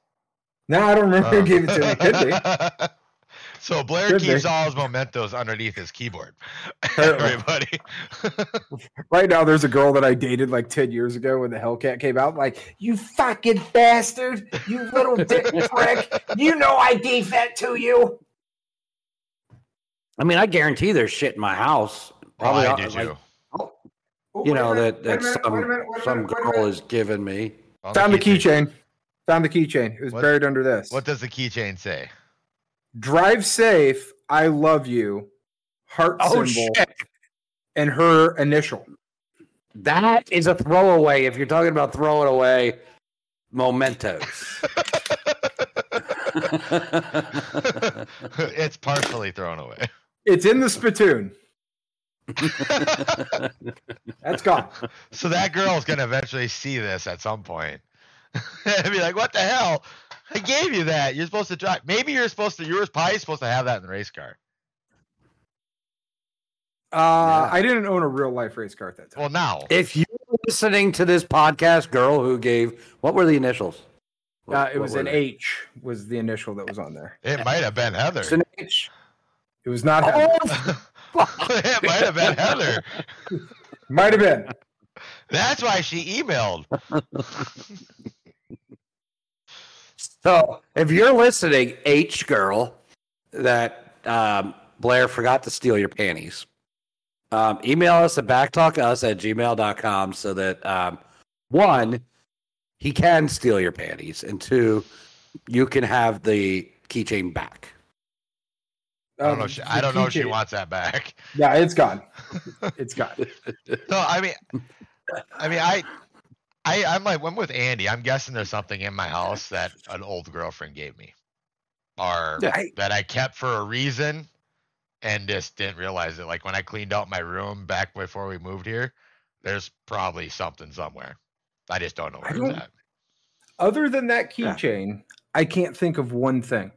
No, I don't remember Oh. who gave it to me. Could be. so Blair Could keeps be. all his mementos underneath his keyboard. Everybody. Right now, there's a girl that I dated like 10 years ago when the Hellcat came out. Like, you fucking bastard, you little dick prick. You know I gave that to you. I mean, I guarantee there's shit in my house. Probably all- I did like, you. Oh, You know minute, that that minute, some minute, some minute, wait a girl has given me. On Found the keychain. Found the keychain. It was What- buried under this. What does the keychain say? Drive safe. I love you. Heart Oh symbol shit! and her initial. That is a throwaway. If you're talking about throwing away mementos. it's partially thrown away. It's in the spittoon. That's gone. so that girl's gonna eventually see this at some point and be like, "What the hell? I gave you that. You're supposed to drive. Maybe you're supposed to. You were probably supposed to have that in the race car. Uh, I didn't own a real life race car at that time. Well, now if you're listening to this podcast, girl who gave what were the initials? What- Uh, it was an they? H was the initial that was on there. it might have been Heather. It's an H. It was not Heather. Oh, it might have been Heather. Might have been. That's why she emailed. So if you're listening, H girl, that um, Blair forgot to steal your panties, um, email us at backtalkus at gmail.com so that um, one, he can steal your panties, and two, you can have the keychain back. I don't Um, know. She, I don't know if she wants that back. Yeah, it's gone. It's gone. No, I mean, I mean, I, I, I'm like, I'm with Andy. I'm guessing there's something in my house that an old girlfriend gave me, or Yeah. that I kept for a reason, and just didn't realize it. Like when I cleaned out my room back before we moved here, there's probably something somewhere. I just don't know I where don't- it's at. Other than that Yeah. keychain, I can't think of one thing.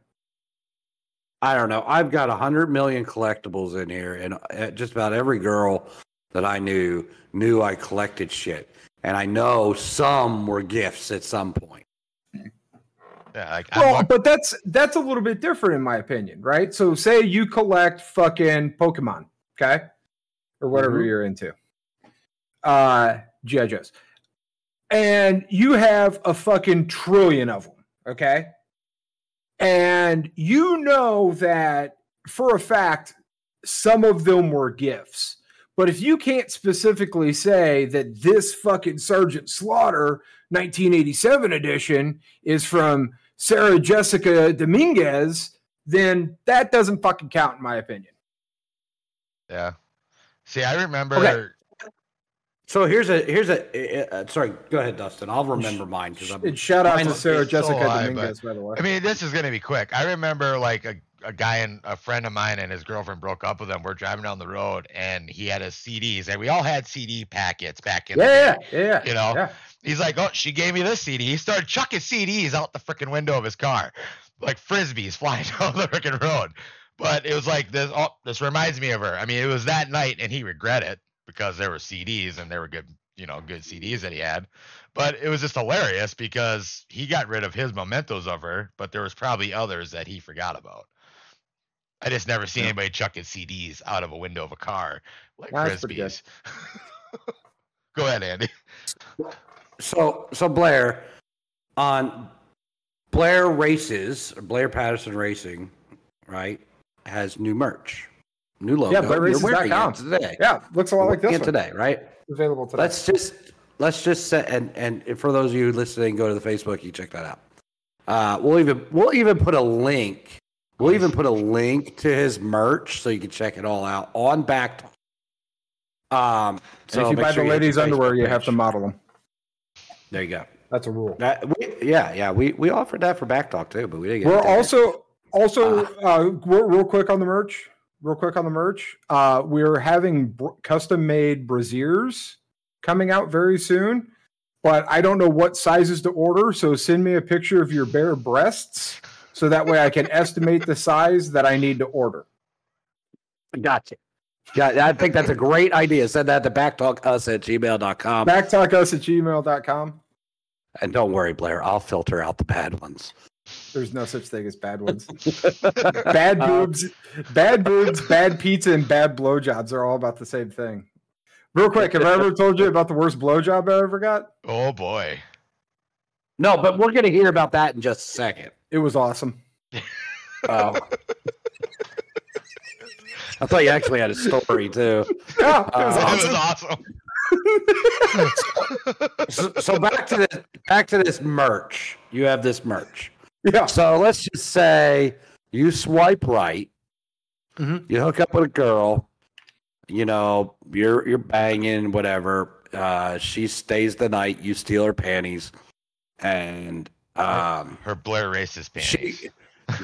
I don't know. I've got a hundred million collectibles in here, and uh, just about every girl that I knew knew I collected shit, and I know some were gifts at some point. Yeah, like I'm Well, look- but that's that's a little bit different in my opinion, right? So say you collect fucking Pokemon, okay? Or whatever Mhm. you're into. Uh GI Joes. and you have a fucking trillion of them, okay? And you know that for a fact, some of them were gifts. But if you can't specifically say that this fucking Sergeant Slaughter 1987 edition is from Sarah Jessica Dominguez, then that doesn't fucking count, in my opinion. Yeah. See, I remember. Okay. So here's a here's a uh, uh, sorry. Go ahead, Dustin. I'll remember mine because I'm And shout out to Sarah it's so Jessica high, Dominguez, by the way. I mean, this is gonna be quick. I remember like a, a guy and a friend of mine and his girlfriend broke up with him. We're driving down the road and he had his CDs, and we all had CD packets back in the yeah, day. yeah, yeah. You know, yeah. He's like, oh, she gave me this CD. He started chucking CDs out the freaking window of his car, like frisbees flying down the freaking road. But it was like this. Oh, this reminds me of her. I mean, it was that night, and he regret it because there were CDs and there were good, you know, good CDs that he had. But it was just hilarious because he got rid of his mementos of her, but there was probably others that he forgot about. I just never seen anybody chucking CDs out of a window of a car like That's pretty frisbees. Go ahead, Andy. So so Blair on Blair Races Blair Patterson Racing, right? Has new merch, new logo. Yeah, You're wearing BlairRaces.com. it today. Yeah, looks a lot like this one. today, right? Available today. Let's just let's just set and and for those of you listening, go to the Facebook. You check that out. Uh, we'll even we'll even put a link. We'll even put a link to his merch so you can check it all out on back. Um, so if you buy sure the hit ladies' Facebook underwear, you have to model them. There you go. That's a rule. That, we, yeah, yeah, we we offered that for back talk too, but we didn't. Get We're anything. also also uh, real, real quick on the merch. Real quick on the merch. Uh, we're having br- custom made braziers coming out very soon, but I don't know what sizes to order. So send me a picture of your bare breasts, so that way I can estimate the size that I need to order. gotcha. Yeah, I think that's a great idea. Send that to backtalkus at gmail.com. Backtalkus at gmail.com. And don't worry, Blair, I'll filter out the bad ones. There's no such thing as bad ones. bad uh, boobs, bad boobs, bad pizza, and bad blowjobs are all about the same thing. Real quick, have I ever told you about the worst blowjob I ever got? Oh boy. No, but we're going to hear about that in just a second. It was awesome. Oh. I thought you actually had a story too. Yeah, it was Uh, It awesome. was awesome. So, so back to this, back to this merch. You have this merch. Yeah. So let's just say you swipe right, Mhm. you hook up with a girl, you know, you're you're banging, whatever. Uh, she stays the night, you steal her panties, and um, Her Blair Races panties. she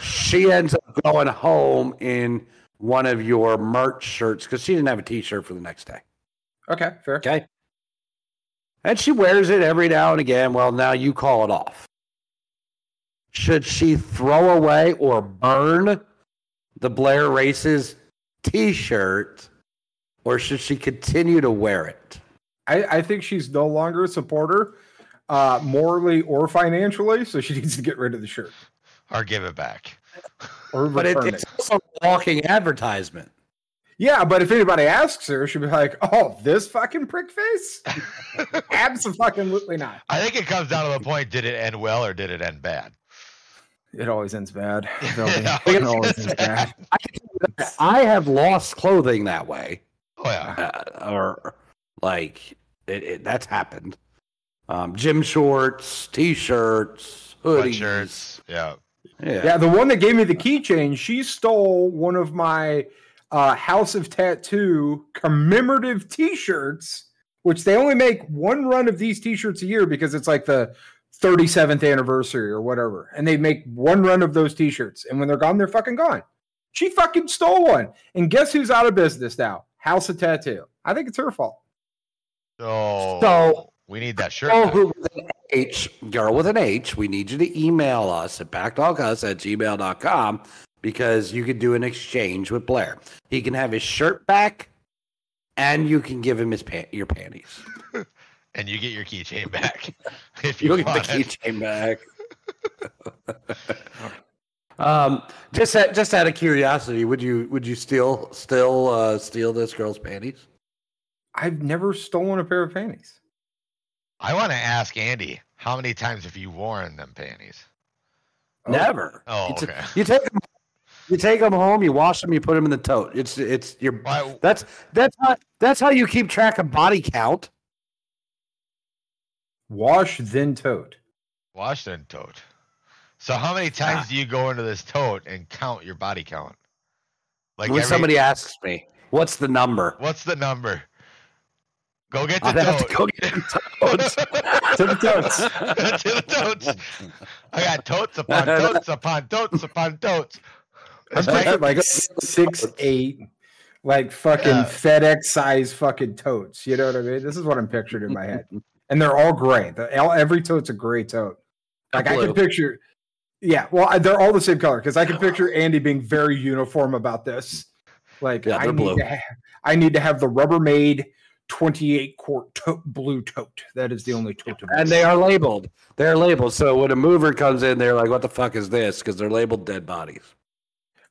she ends up going home in one of your merch shirts because she didn't have a T-shirt for the next day. Okay, fair. Okay. And she wears it every now and again. Well, now you call it off. Should she throw away or burn the Blair Races t shirt, or should she continue to wear it? I, I think she's no longer a supporter, uh, morally or financially, so she needs to get rid of the shirt or give it back. or But it, it's also a walking advertisement. Yeah, but if anybody asks her, she'll be like, "Oh, this fucking prick face." Absolutely not. I think it comes down to the point: did it end well or did it end bad? It always ends bad. It always, Yeah, it always ends bad. I have lost clothing that way. Oh yeah. uh, or like it, it, that's happened. Um, gym shorts, t-shirts, hoodies. Sweatshirts. Yeah. Yeah. Yeah, the one that gave me the keychain, she stole one of my uh, House of Tattoo commemorative T-shirts, which they only make one run of these T-shirts a year because it's like the 37th anniversary or whatever, and they make one run of those T-shirts, and when they're gone, they're fucking gone. She fucking stole one, and guess who's out of business now? House of Tattoo. I think it's her fault. So, So- we need that shirt. Girl back. who with an H, girl with an H, we need you to email us at backtalkus at gmail.com because you could do an exchange with Blair. He can have his shirt back and you can give him his pan- your panties. and you get your keychain back if you You'll get the keychain back. um, just out, just out of curiosity, would you would you still still uh, steal this girl's panties? I've never stolen a pair of panties. I want to ask Andy, how many times have you worn them panties? Oh. Never. Oh, you, t- you take them. You take them home. You wash them. You put them in the tote. It's it's your. Why, That's that's how that's how you keep track of body count. Wash then tote. washed and tote. So how many times do you go into this tote and count your body count? Like when every- somebody asks me, "What's the number?" what's the number? Go get the I'd to go get in totes. To the totes. to the totes. I got totes upon totes upon totes upon totes. I'm It's like- picturing like six, eight, like fucking Yeah. FedEx size fucking totes. You know what I mean? This is what I'm picturing in my head. And they're all gray. The, all- every tote's a gray tote. Like I can picture, yeah. Well, I- they're all the same color because I can picture Andy being very uniform about this. Like Yeah, I they're need blue. to, ha- I need to have the Rubbermaid 28 quart tote, blue tote. That is the only tote. and they are labeled. They're labeled. So when a mover comes in, they're like, "What the fuck is this?" Because they're labeled dead bodies.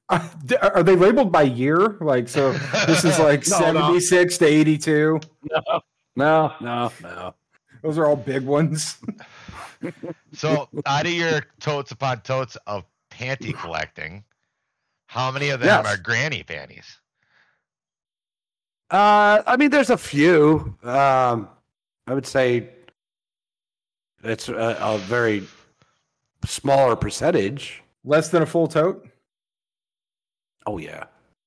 Uh, are they labeled by year? Like so, this is like No, no. 76 to 82. No, no, no. Those are all big ones. So out of your totes upon totes of panty collecting, how many of them Yes. are granny panties? Uh, I mean, there's a few. Um, I would say it's a, a very smaller percentage. Less than a full tote. Oh yeah,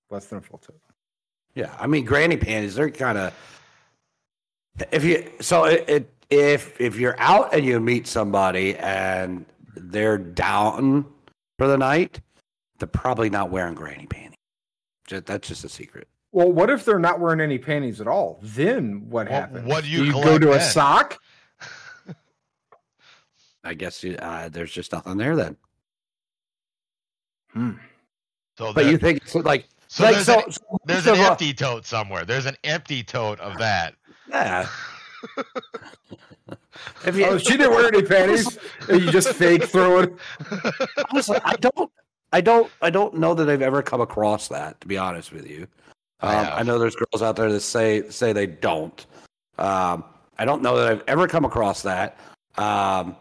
Less than a full tote. yeah. I mean, granny panties. They're kind of if you so it, it if if you're out and you meet somebody and they're down for the night, they're probably not wearing granny panties. Just, that's just a secret. Well, what if they're not wearing any panties at all? Then what Well, happens? what do you do you go collect to a sock? I guess uh, there's just nothing there then. Hmm. So, But there- you think it's like so like there's, so, an, so there's most an of, empty tote somewhere. There's an empty tote of that. Yeah. if you, Oh, she didn't wear any panties. and you just fake throw it. honestly, I don't, I don't, I don't know that I've ever come across that. To be honest with you, I um, have. I know there's girls out there that say say they don't. Um, I don't know that I've ever come across that. Um,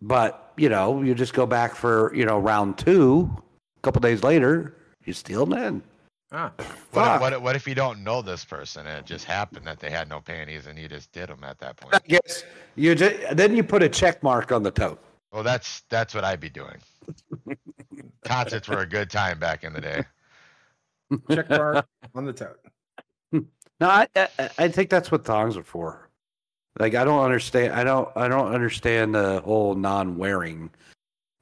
but you know, you just go back for you know round two. A couple days later, you steal them in. Ah, What if, what, if, what if you don't know this person and it just happened that they had no panties and you just did them at that point? I guess you just, then you put a check mark on the tote. Well, that's that's what I'd be doing. Concerts were a good time back in the day. Check mark on the tote. No, I, I I think that's what thongs are for. Like I don't understand. I don't. I don't understand the whole non-wearing.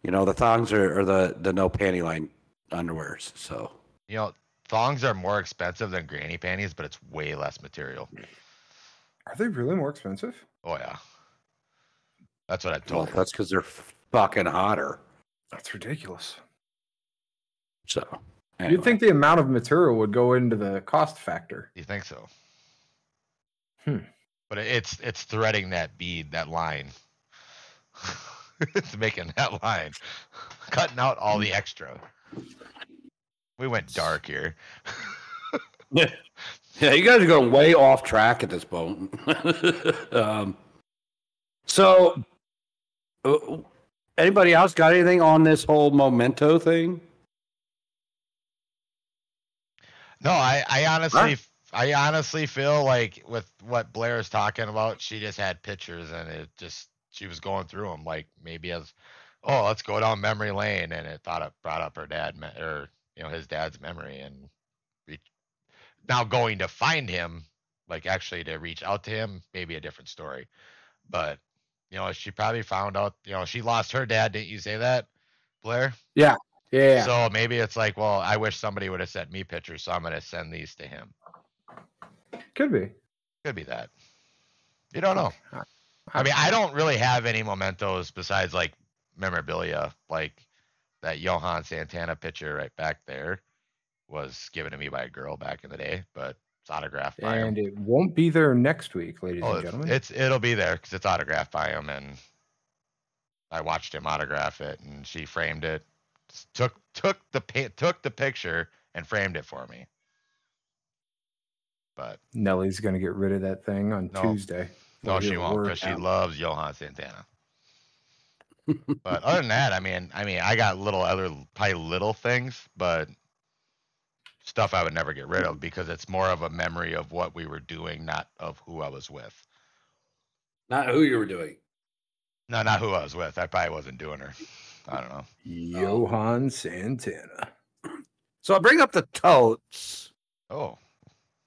You know, the thongs are, are the the no panty line underwears. So You know, thongs are more expensive than granny panties, but it's way less material. Are they really more expensive? Oh yeah, that's what I well, told. her. that's because they're fucking hotter. That's ridiculous. So You'd think the amount of material would go into the cost factor. You think so? Hmm. But it's it's threading that bead, that line. it's making that line, cutting out all the extra. We went dark here. Yeah, you guys are going way off track at this point. um, so, uh, anybody else got anything on this whole memento thing? No, I, I honestly, I honestly feel like with what Blair's talking about, she just had pictures and it just, she was going through them like maybe as, oh, let's go down memory lane, and it thought it brought up her dad or you know his dad's memory, and re- now going to find him, like actually to reach out to him, maybe a different story, but you know she probably found out, you know, she lost her dad. Didn't you say that, Blair? Yeah. So maybe it's like, well, I wish somebody would have sent me pictures, so I'm gonna send these to him. Could be. Could be that. You don't know. I mean, I don't really have any mementos besides like memorabilia, like that Johan Santana picture right back there was given to me by a girl back in the day, but it's autographed by him. And it won't be there next week, ladies Oh, and gentlemen. it's it'll be there because it's autographed by him, and I watched him autograph it, and she framed it, s- took took the took the picture and framed it for me. But Nellie's going to get rid of that thing on No. Tuesday. No, she won't because she loves Johan Santana. but other than that, I mean, I mean, I got little other probably little things, but stuff I would never get rid of because it's more of a memory of what we were doing, not of who I was with. Not who you were doing. No, not who I was with. I probably wasn't doing her. I don't know. Johan Santana. So I bring up the totes. Oh,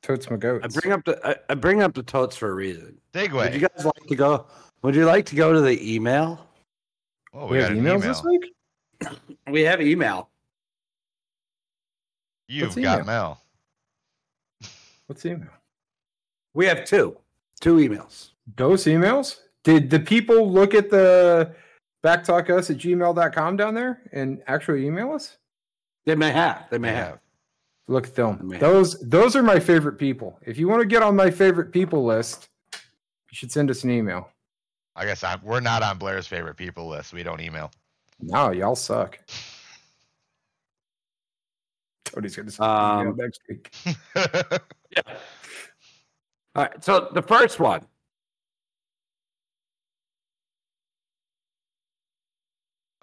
Totes my goats. I bring up the I, I bring up the totes for a reason. Would you guys like to go? Would you like to go to the email? oh, we we, have an emails email. this week? We have email. You've What's got email? mail. What's the email? We have two, two emails. Those emails? Did the people look at the backtalkus at gmail.com down there and actually email us? They may have. They may Yeah. have. Look at them. Man. Those those are my favorite people. If you want to get on my favorite people list, you should send us an email. I guess I'm, we're not on Blair's favorite people list. We don't email. No, y'all suck. Tony's gonna send an email Um, next week. All right. So the first one.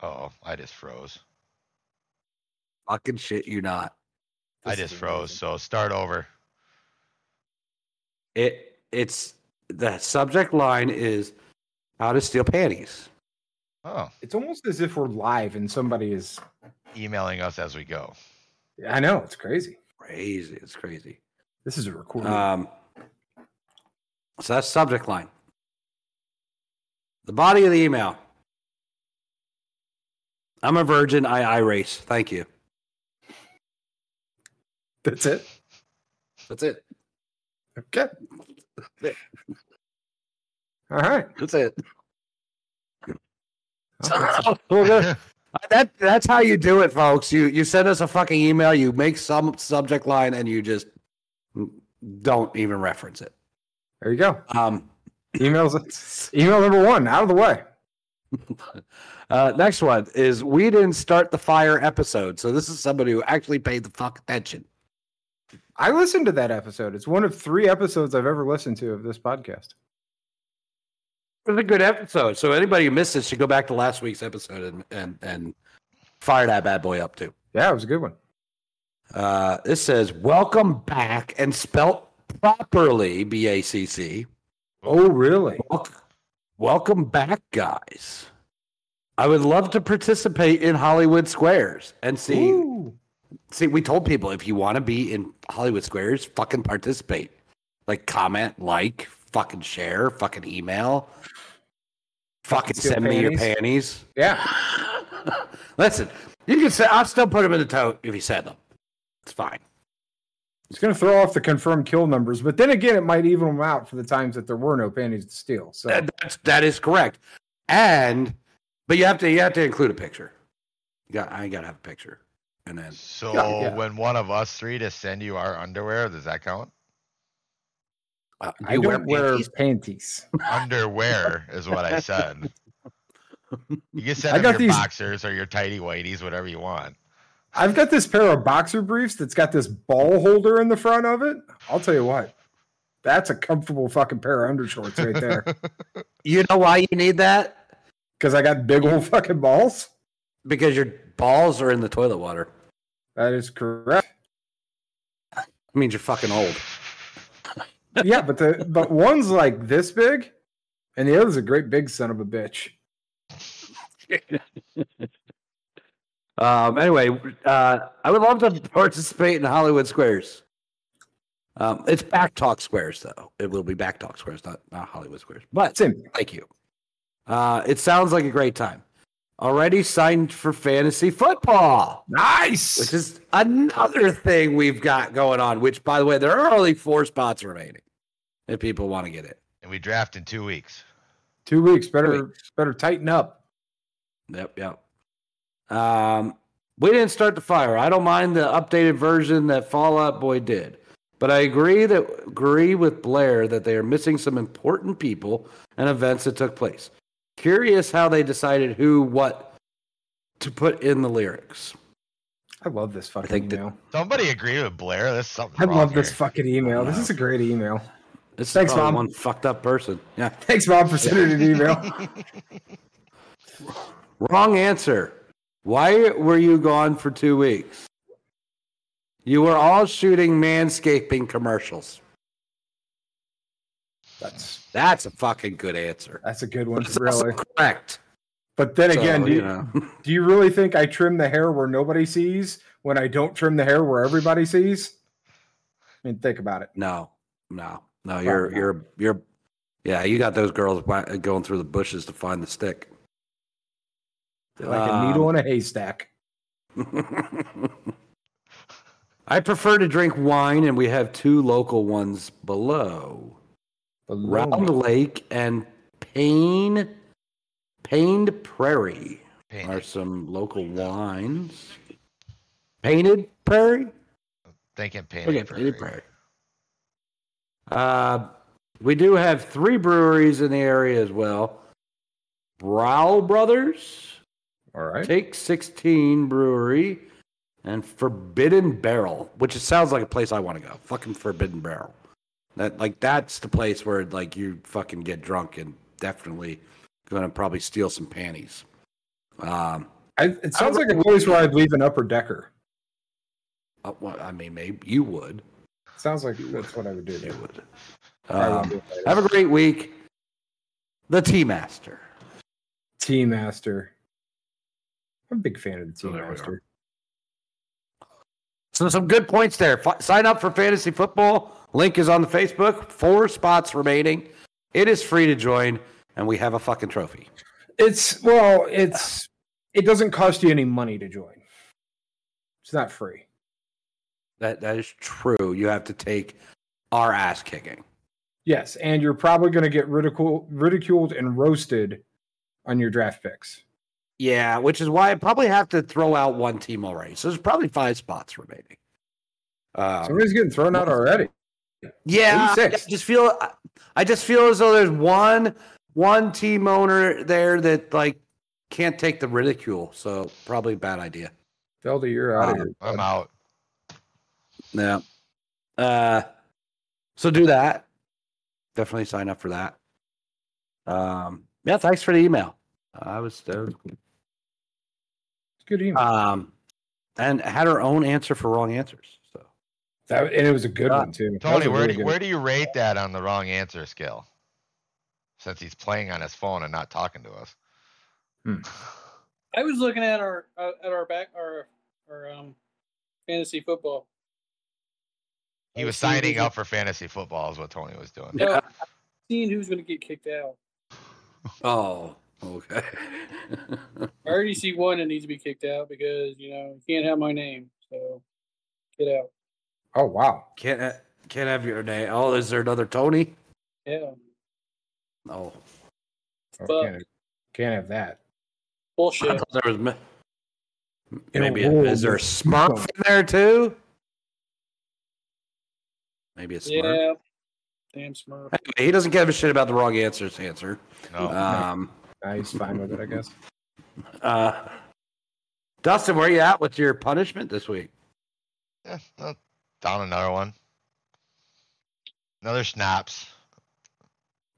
Oh, I just froze. Fucking shit, you not. I just froze. amazing. So start over. It it's the subject line is how to steal panties. Oh, It's almost as if we're live and somebody is. emailing us as we go. I know it's crazy. Crazy. It's crazy. This is a recording. Um, so that's subject line. The body of the email. I'm a virgin. I I race. Thank you. That's it. That's it. Okay. All right. That's it. Okay. We're gonna- that that's how you do it, folks. You you send us a fucking email. You make some subject line, and you just don't even reference it. There you go. Um, Emails. Email number one out of the way. Uh, next one is we didn't start the fire episode, so this is somebody who actually paid the fuck attention. I listened to that episode. It's one of three episodes I've ever listened to of this podcast. It was a good episode. So anybody who missed it should go back to last week's episode and and, and fire that bad boy up too. Yeah, it was a good one. Uh, this says welcome back and spelt properly. B A C C. Oh, really? Welcome, welcome back, guys. I would love to participate in Hollywood Squares and see. Ooh. See, we told people if you want to be in Hollywood Squares, fucking participate. Like, comment, like, fucking share, fucking email, fucking steal send me your panties. panties. Yeah. Listen, you can say I'll still put them in the tote if you send them. It's fine. It's going to throw off the confirmed kill numbers, but then again, it might even them out for the times that there were no panties to steal. So That, that's, that is correct. And but you have to you have to include a picture. You got I gotta have a picture. And then So yeah. when one of us three to send you our underwear, does that count? uh, I you don't wear panties? panties. Underwear is what I said. You can send I got your these- boxers or your tidy whities, whatever you want. I've got this pair of boxer briefs that's got this ball holder in the front of it. I'll tell you what, that's a comfortable fucking pair of undershorts right there. You know why you need that? Because I got big old fucking balls. Because your balls are in the toilet water. That is correct. It means you're fucking old. Yeah, but the but one's like this big, and the other's a great big son of a bitch. Um, anyway, uh, I would love to participate in Hollywood Squares. Um, it's Back Talk Squares, though. It will be Back Talk Squares, not, not Hollywood Squares. But Same. thank you. Uh, it sounds like a great time. Already signed for fantasy football, Nice. which is another thing we've got going on. Which, by the way, there are only four spots remaining if people want to get it. And we draft in two weeks. Two weeks. Better Two better tighten up. Yep, yep. Um, we didn't start the fire. I don't mind the updated version that Fall Out Boy did, but I agree that agree with Blair that they are missing some important people and events that took place. Curious how they decided who, what to put in the lyrics. I love this fucking think that- email. Somebody agree with Blair. There's something. I wrong love this fucking email. This is a great email. This is Thanks, probably Mom. One fucked up person. Yeah. Thanks, Mom, for sending an email. Wrong answer. Why were you gone for two weeks? You were all shooting manscaping commercials. That's That's a fucking good answer. that's a good one, really. correct. But then So, again, do you know. do you really think I trim the hair where nobody sees when I don't trim the hair where everybody sees? I mean, think about it. No, no, no. You're not. you're you're. Yeah, you got those girls going through the bushes to find the stick. They're like a needle Um, in a haystack. I prefer to drink wine, and we have two local ones below. Round Lake and Payne, Pained Prairie Painted. are some local wines. Painted Prairie? Thinking painted. Okay, prairie. Painted Prairie. Uh, we do have three breweries in the area as well. Brau Brothers, All right. Take 16 Brewery, and Forbidden Barrel, which it sounds like a place I want to go. Fucking Forbidden Barrel. That like that's the place where like you fucking get drunk and definitely going to probably steal some panties. Um, I, it sounds like a place where I'd leave an upper decker. uh, well, I mean, maybe you would. Sounds like that's what I would do. You would. Um, have a great week. The Tea Master. Tea Master. I'm a big fan of the So Tea there we Master. So some good points there. F- sign up for fantasy football. Link is on the Facebook. Four spots remaining. It is free to join, and we have a fucking trophy. It's well, it's it doesn't cost you any money to join. It's not free. That that is true. You have to take our ass kicking. Yes, and you're probably going to get ridiculed, ridiculed and roasted on your draft picks. Yeah, which is why I probably have to throw out one team already. So there's probably five spots remaining. Um, Somebody's getting thrown out already. Yeah, I just feel I just feel as though there's one one team owner there that like can't take the ridicule. So probably a bad idea. Felder, you're out of Um, here. I'm out. Yeah. Uh so do that. Definitely sign up for that. Um yeah, thanks for the email. I was uh, It's a good email. um and had her own answer for wrong answers. So that, and it was a good uh, one too. Tony, where really do, good where one. do you rate that on the wrong answer scale? Since he's playing on his phone and not talking to us. I was looking at our uh, at our back our our um fantasy football. He was signing up for fantasy football, is what Tony was doing. No, seeing who's going to get kicked out. Oh, okay. I already see one that needs to be kicked out because you know you can't have my name. So get out. Oh wow. can't ha- can't have your name. Oh, is there another Tony? Yeah, Oh, Oh, can't, have, can't have that. I bullshit. thought there was ma- maybe a, is there a Smurf in there too? Maybe a Smurf. yeah, damn Smurf. Anyway, he doesn't give a shit about the wrong answers. Answer. No. Um, Nah, he's fine with it, I guess. uh, Dustin, where you at with your punishment this week? Yeah, well, down another one. Another snaps.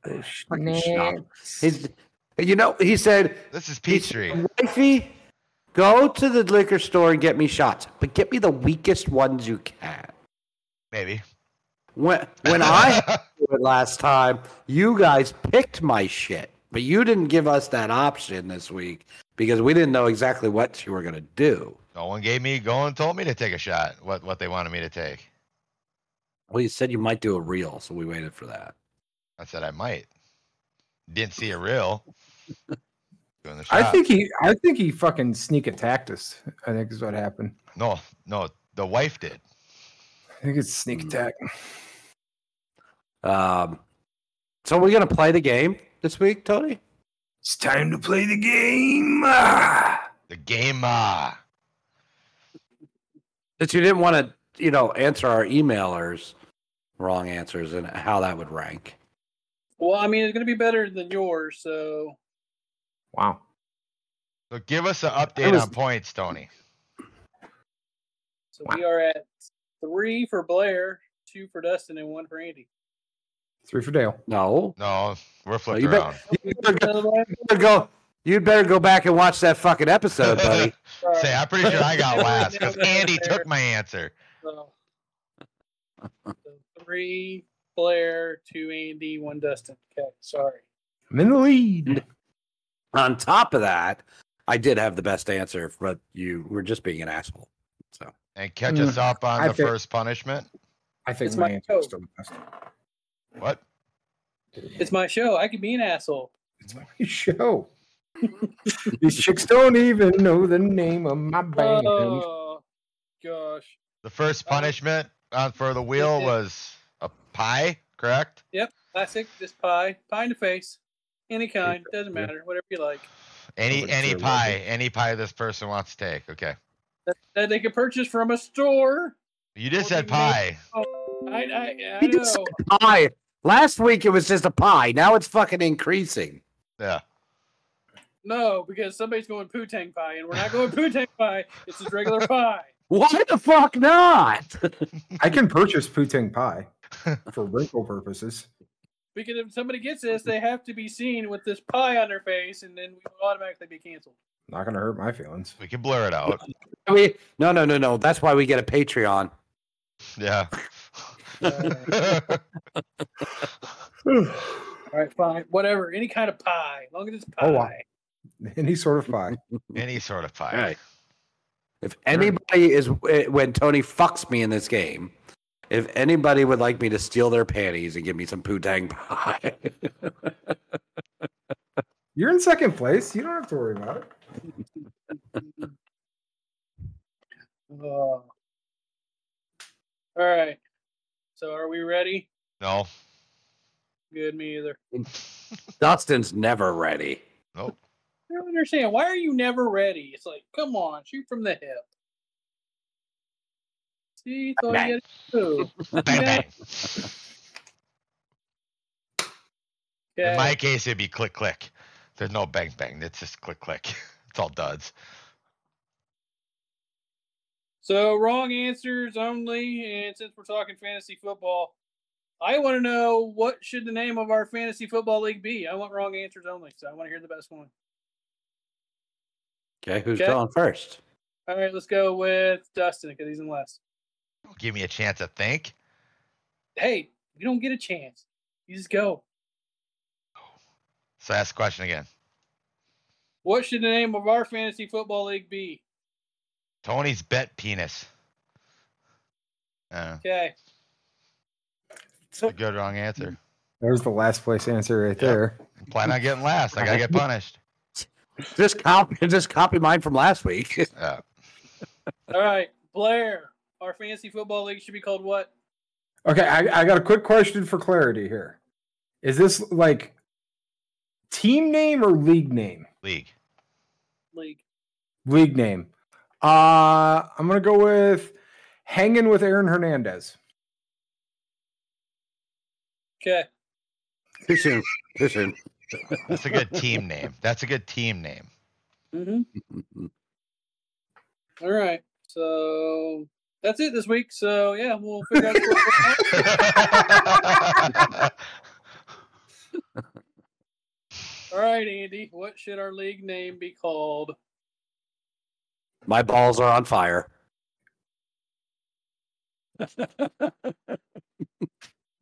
Fucking schnob. He's, you know, he said, This is he Peachtree. wifey, go to the liquor store and get me shots, but get me the weakest ones you can. Maybe. When when I do it last time, you guys picked my shit, but you didn't give us that option this week because we didn't know exactly what you were gonna do. no one gave me go and told me to take a shot. What what they wanted me to take. Well, you said you might do a reel, so we waited for that. I said I might. Didn't see a real. Doing the I think he I think he fucking sneak attacked us. I think is what happened. no, no, the wife did. I think it's sneak Hmm. attack. Um, so we're gonna play the game this week, Tony. It's time to play the game. The game uh Since you didn't want to, you know, answer our emailers wrong answers and how that would rank. Well, I mean, it's going to be better than yours. So Wow. so give us an update was- on points, Tony. so we are at three for Blair, two for Dustin, and one for Andy. Three for Dale. No. No, we're flipped you bet- around. You better go, you better go. You'd better go back and watch that fucking episode, buddy. Say, I'm pretty sure I got last because Andy took my answer. So, so three Blair, two Andy, one Dustin. Okay, sorry. I'm in the lead. On top of that, I did have the best answer, but you were just being an asshole. So And catch us mm. up on I the think- first punishment. I think It's my my answer show. is still the best. What? It's my show. I can be an asshole. It's my show. These chicks don't even know the name of my band. Oh gosh. The first Uh, punishment on for the wheel yeah. was a pie, correct? Yep. Classic, just pie. Pie in the face. Any kind. Doesn't matter. Whatever you like. Any Nobody any pie, it- any pie this person wants to take. Okay. That, that they could purchase from a store. You just What said do you mean? pie. I I, I He just know. said pie. Last week it was just a pie. Now it's fucking increasing. Yeah. No, because somebody's going poo-tang pie, and we're not going poo-tang pie. It's just regular pie. Why the fuck not? I can purchase poutine pie for wrinkle purposes. Because if somebody gets this, they have to be seen with this pie on their face, and then we will automatically be canceled. Not gonna hurt my feelings. We can blur it out. we no no no no. That's why we get a Patreon. Yeah. All right, fine, whatever, any kind of pie, as long as it's pie. Oh, wow. Any sort of pie. any sort of pie. Right. If anybody is eh, when Tony fucks me in this game, if anybody would like me to steal their panties and give me some poo-tang pie, You're in second place. You don't have to worry about it. Oh. All right. So are we ready? No. Good, me either. Dustin's never ready. Nope. I don't understand. Why are you never ready? It's like, come on, shoot from the hip. See, that's all you gotta do. Bang Yeah. In my case, it'd be click click. There's no bang bang. It's just click click. It's all duds. So wrong answers only, and since we're talking fantasy football, I want to know what should the name of our fantasy football league be. I want wrong answers only, so I want to hear the best one. Okay, who's Okay. going first? All right, let's go with Dustin because he's in last. Give me a chance to think. Hey, you don't get a chance. You just go. So ask the question again. What should the name of our fantasy football league be? Tony's bet penis. Uh, Okay. it's a good wrong answer. There's the last place answer right Yep. there. Plan on getting last. I gotta get punished. Just copy, just copy mine from last week. Yeah. All right, Blair. Our fantasy football league should be called what? Okay, I, I got a quick question for clarity here. Is this like team name or league name? League. League. League name. Uh I'm gonna go with hanging with Aaron Hernandez. Okay. Too soon. Too soon. That's a good team name. That's a good team name. Mm-hmm. All right. So that's it this week. So yeah, we'll figure out. All right, Andy. What should our league name be called? My balls are on fire.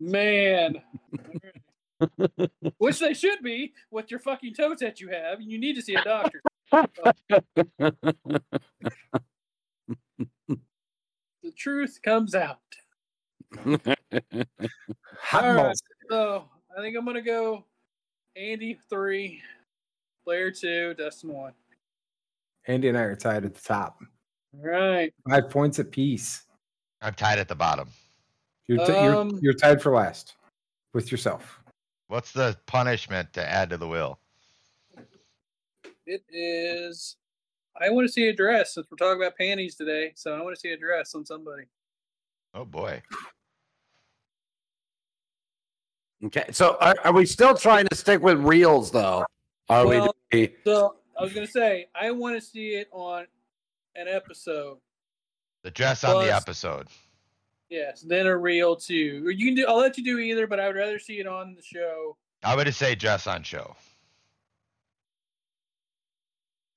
Man. Which they should be with your fucking toes that you have. You need to see a doctor. The truth comes out. All right. So I think I'm gonna go Andy three, Blair two, Dustin one. Andy and I are tied at the top. All right. Five points apiece. I'm tied at the bottom. You're, t- you're, Um, you're tied for last with yourself. What's the punishment to add to the will? It is. I want to see a dress since we're talking about panties today. So I want to see a dress on somebody. Oh boy. Okay, so are, are we still trying to stick with reels though? Are Well- we? So I was gonna say I want to see it on an episode. The dress on the episode. Yes, then a reel too. Or you can do. I'll let you do either, but I would rather see it on the show. I would say just on show.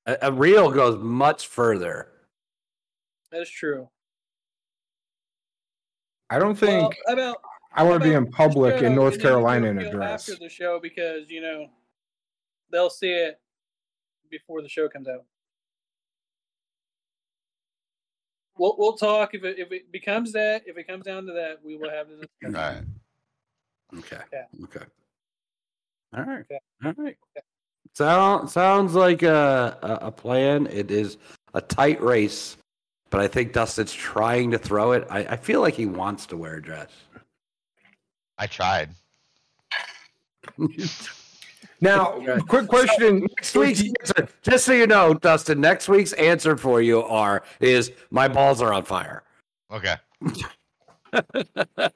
A, a reel goes much further. That is true. I don't think how about I want to be in public show in North and then you do Carolina in a dress. after the show because you know they'll see it before the show comes out. We'll we'll talk if it if it becomes that if it comes down to that we will have the discussion. right. Okay. Yeah. Okay. All right. Okay. All right. Sound, sounds like a, a, a plan. It is a tight race, but I think Dustin's trying to throw it. I, I feel like he wants to wear a dress. I tried. Now, Okay. quick question. next week's answer, just so you know, Dustin, next week's answer for you are is my balls are on fire. Okay.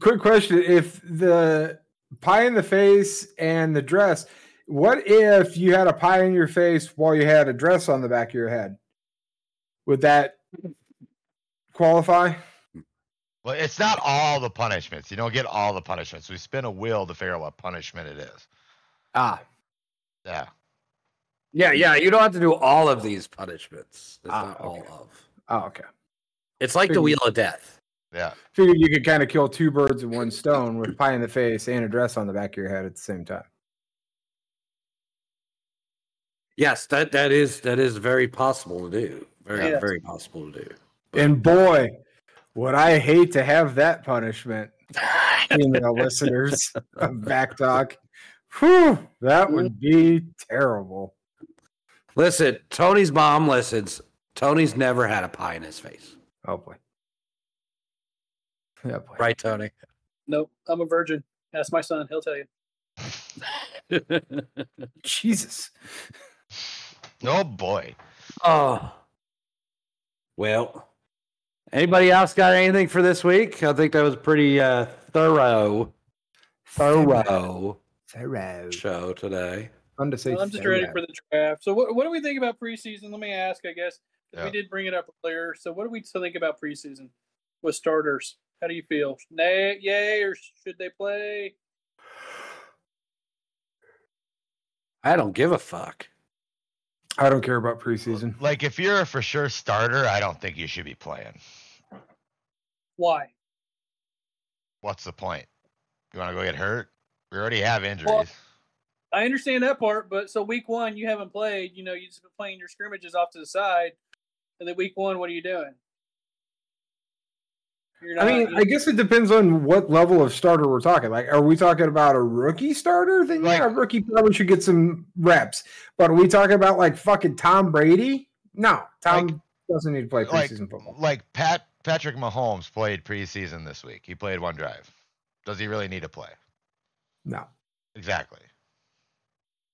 Quick question: If the pie in the face and the dress, what if you had a pie in your face while you had a dress on the back of your head? Would that qualify? Well, it's not all the punishments. You don't get all the punishments. We spin a wheel to figure out what punishment it is. Ah, Yeah. Yeah, yeah. You don't have to do all of these punishments. It's Ah, not all of. oh, okay. It's like the wheel of death. Yeah. Figured you could kind of kill two birds with one stone with pie in the face and a dress on the back of your head at the same time. Yes, that that is that is very possible to do. Very Yes. very possible to do. And boy, would I hate to have that punishment, female listeners of back talk. Whew, that would be terrible. Listen, Tony's mom listens. Tony's never had a pie in his face. Oh boy. Yeah, boy. Right, Tony? Nope, I'm a virgin. Ask my son; he'll tell you. Jesus. Oh boy. oh. Well, anybody else got anything for this week? I think that was pretty uh, thorough, thorough Thorough. show today. Fun to say. Well, I'm just ready for the draft. So, what, what do we think about preseason? Let me ask. I guess Yeah. we did bring it up earlier. So, what do we still think about preseason with starters? How do you feel? Nay, yay, or should they play? I don't give a fuck. I don't care about preseason. Like if you're a for sure starter, I don't think you should be playing. Why? What's the point? You want to go get hurt? We already have injuries. I understand that part, but so week one you haven't played. You know, you just been playing your scrimmages off to the side, and then week one, what are you doing? You're I mean, I guess it depends on what level of starter we're talking. Like, are we talking about a rookie starter? Then yeah, a rookie probably should get some reps. But are we talking about like fucking Tom Brady? No, Tom Like- doesn't need to play like preseason football. like Pat Patrick Mahomes played preseason this week. He played one drive. Does he really need to play? No. Exactly.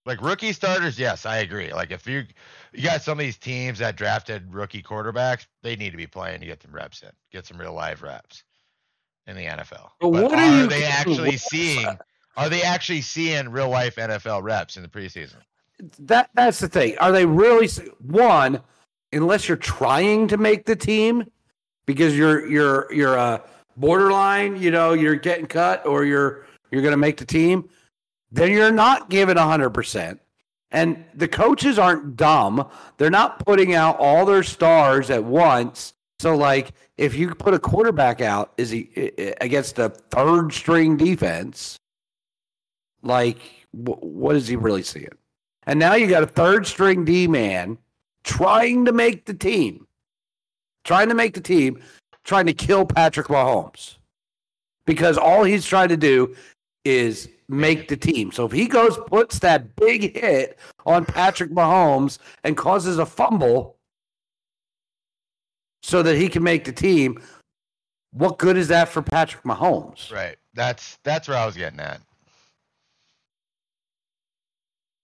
Like rookie starters, yes, I agree. Like if you you got some of these teams that drafted rookie quarterbacks, they need to be playing to get some reps in, get some real live reps in the NFL. But But what are are they actually seeing? Are they actually seeing real life NFL reps in the preseason? That that's the thing. Are they really one? Unless you're trying to make the team, because you're you're you're a borderline. You know, you're getting cut, or you're you're going to make the team. Then you're not giving hundred percent. And the coaches aren't dumb. They're not putting out all their stars at once. So, like, if you put a quarterback out, is he against a third string defense? Like, wh- what is he really seeing? And now you got a third string D man trying to make the team, trying to make the team, trying to kill Patrick Mahomes because all he's trying to do is make the team. So if he goes, puts that big hit on Patrick Mahomes and causes a fumble so that he can make the team, what good is that for Patrick Mahomes? Right. That's that's where I was getting at.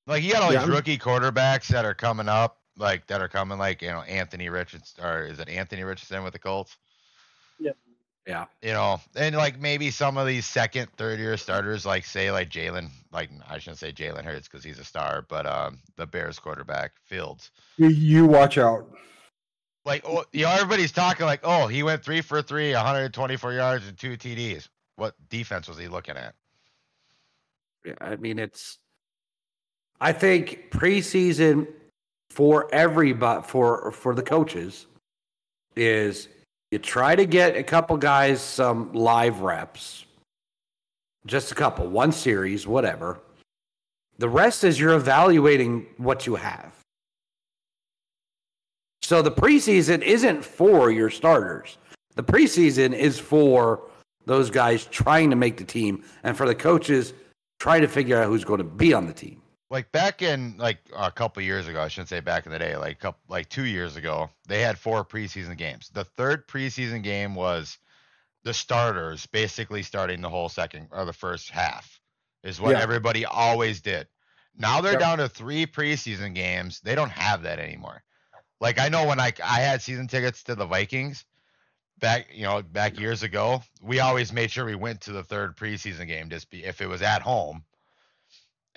Like you got all Yeah, these I'm- rookie quarterbacks that are coming up, like that are coming, like you know Anthony Richardson, or is it Anthony Richardson with the Colts? Yeah. You know, and like maybe some of these second, third year starters, like say like Jalen, like I shouldn't say Jalen Hurts because he's a star, but um the Bears quarterback Fields. You, you watch out. Like, oh, you know, everybody's talking like, oh, he went three for three, 124 yards and two TDs. What defense was he looking at? Yeah, I mean, it's. I think preseason for everybody for for the coaches is you try to get a couple guys some live reps, just a couple, one series, whatever. The rest is you're evaluating what you have. So the preseason isn't for your starters. The preseason is for those guys trying to make the team and for the coaches trying to figure out who's going to be on the team. Like back in like a couple years ago, I shouldn't say back in the day, like couple, like two years ago, they had four preseason games. The third preseason game was the starters basically starting the whole second or the first half is what Yeah. everybody always did. Now they're Yep. down to three preseason games. They don't have that anymore. Like I know when I I had season tickets to the Vikings back, you know, back years ago, we always made sure we went to the third preseason game just be if it was at home.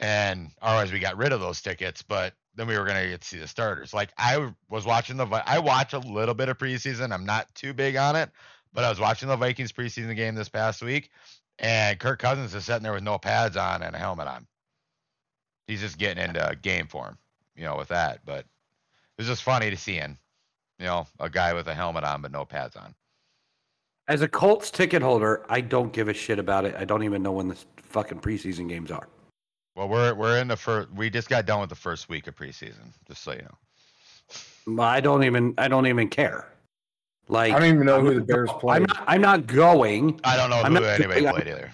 And otherwise we got rid of those tickets, but then we were gonna get to see the starters. Like I was watching the I watch a little bit of preseason. I'm not too big on it, but I was watching the Vikings preseason game this past week, and Kirk Cousins is sitting there with no pads on and a helmet on. He's just getting into game form, you know, with that. But it was just funny to see him, you know, a guy with a helmet on but no pads on. As a Colts ticket holder, I don't give a shit about it. I don't even know when the fucking preseason games are. Well, we're we're in the first. We just got done with the first week of preseason, just so you know. I don't even I don't even care. Like I don't even know I'm who the Bears play. I'm not, I'm not going. I don't know I'm who anybody I'm- played either.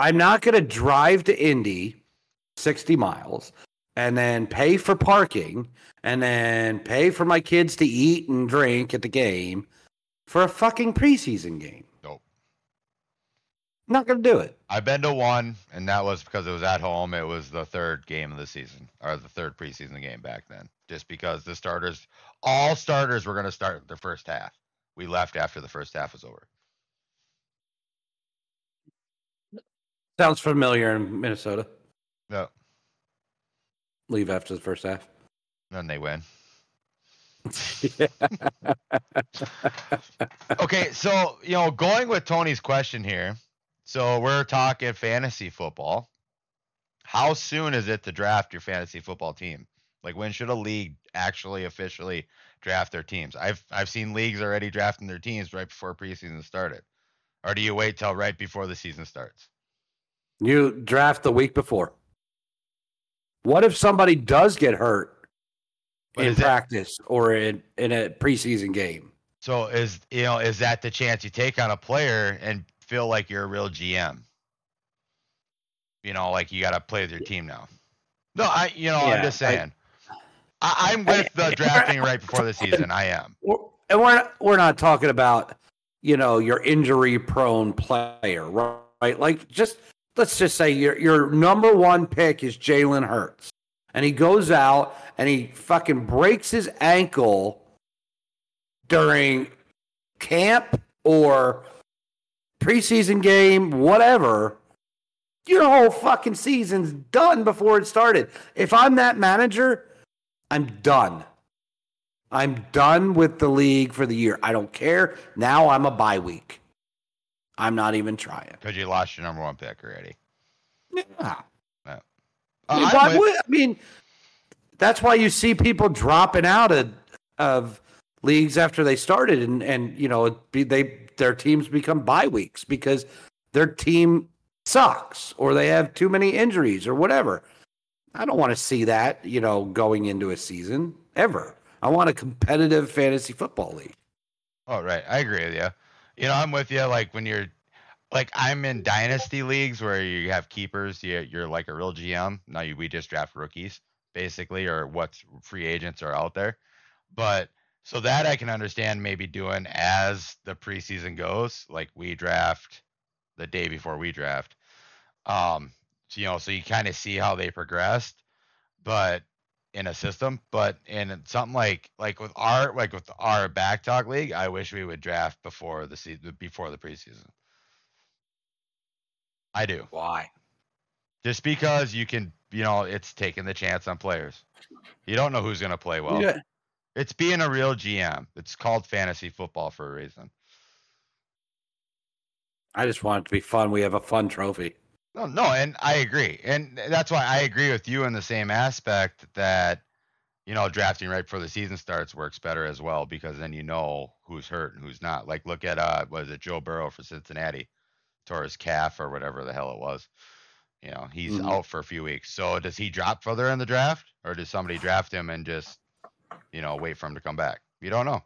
I'm not going to drive to Indy 60 miles and then pay for parking and then pay for my kids to eat and drink at the game for a fucking preseason game. Nope. Not going to do it. I've been to one, and that was because it was at home. It was the third game of the season, or the third preseason game back then. Just because the starters, all starters, were going to start the first half. We left after the first half was over. Sounds familiar in Minnesota. No, Leave after the first half. then they win. Okay, so you know, going with Tony's question here. So we're talking fantasy football. How soon is it to draft your fantasy football team? Like when should a league actually officially draft their teams? I've I've seen leagues already drafting their teams right before preseason started. Or do you wait till right before the season starts? You draft the week before. What if somebody does get hurt But in practice or in, in a preseason game? So is you know, is that the chance you take on a player and feel like you're a real GM? You know, like you gotta play with your team now. No, I you know, Yeah, I'm just saying. I, I'm with the drafting right before the season. I am. And we're not, we're not talking about you know your injury prone player right like just let's just say your your number one pick is Jalen Hurts and he goes out and he fucking breaks his ankle during camp or preseason game whatever your whole fucking season's done before it started if I'm that manager I'm done I'm done with the league for the year. I don't care. Now I'm a bye week. I'm not even trying. Because you lost your number one pick already. Yeah. Uh, I mean, why would- I mean, that's why you see people dropping out of, of leagues after they started, and and you know be, they their teams become bye weeks because their team sucks or they have too many injuries or whatever. I don't want to see that you know going into a season ever. I want a competitive fantasy football league. Oh, right. I agree with you. You know, I'm with you. Like when you're, like I'm in dynasty leagues where you have keepers. You, you're like a real GM. Now you, we just draft rookies basically, or what free agents are out there. But so that I can understand maybe doing as the preseason goes. Like we draft the day before we draft. Um, so, you know, so you kind of see how they progressed, but in a system, but in something like like with our like with our back talk league, I wish we would draft before the season before the preseason. I do. Why? Just because you can, you know, it's taking the chance on players. You don't know who's going to play well. Yeah. It's being a real GM. It's called fantasy football for a reason. I just want it to be fun. We have a fun trophy. No, no, and I agree, and that's why I agree with you in the same aspect that you know drafting right before the season starts works better as well because then you know who's hurt and who's not. Like look at uh, was it Joe Burrow for Cincinnati, tore his calf or whatever the hell it was. You know he's Mhm. out for a few weeks. So does he drop further in the draft, or does somebody draft him and just you know wait for him to come back? You don't know.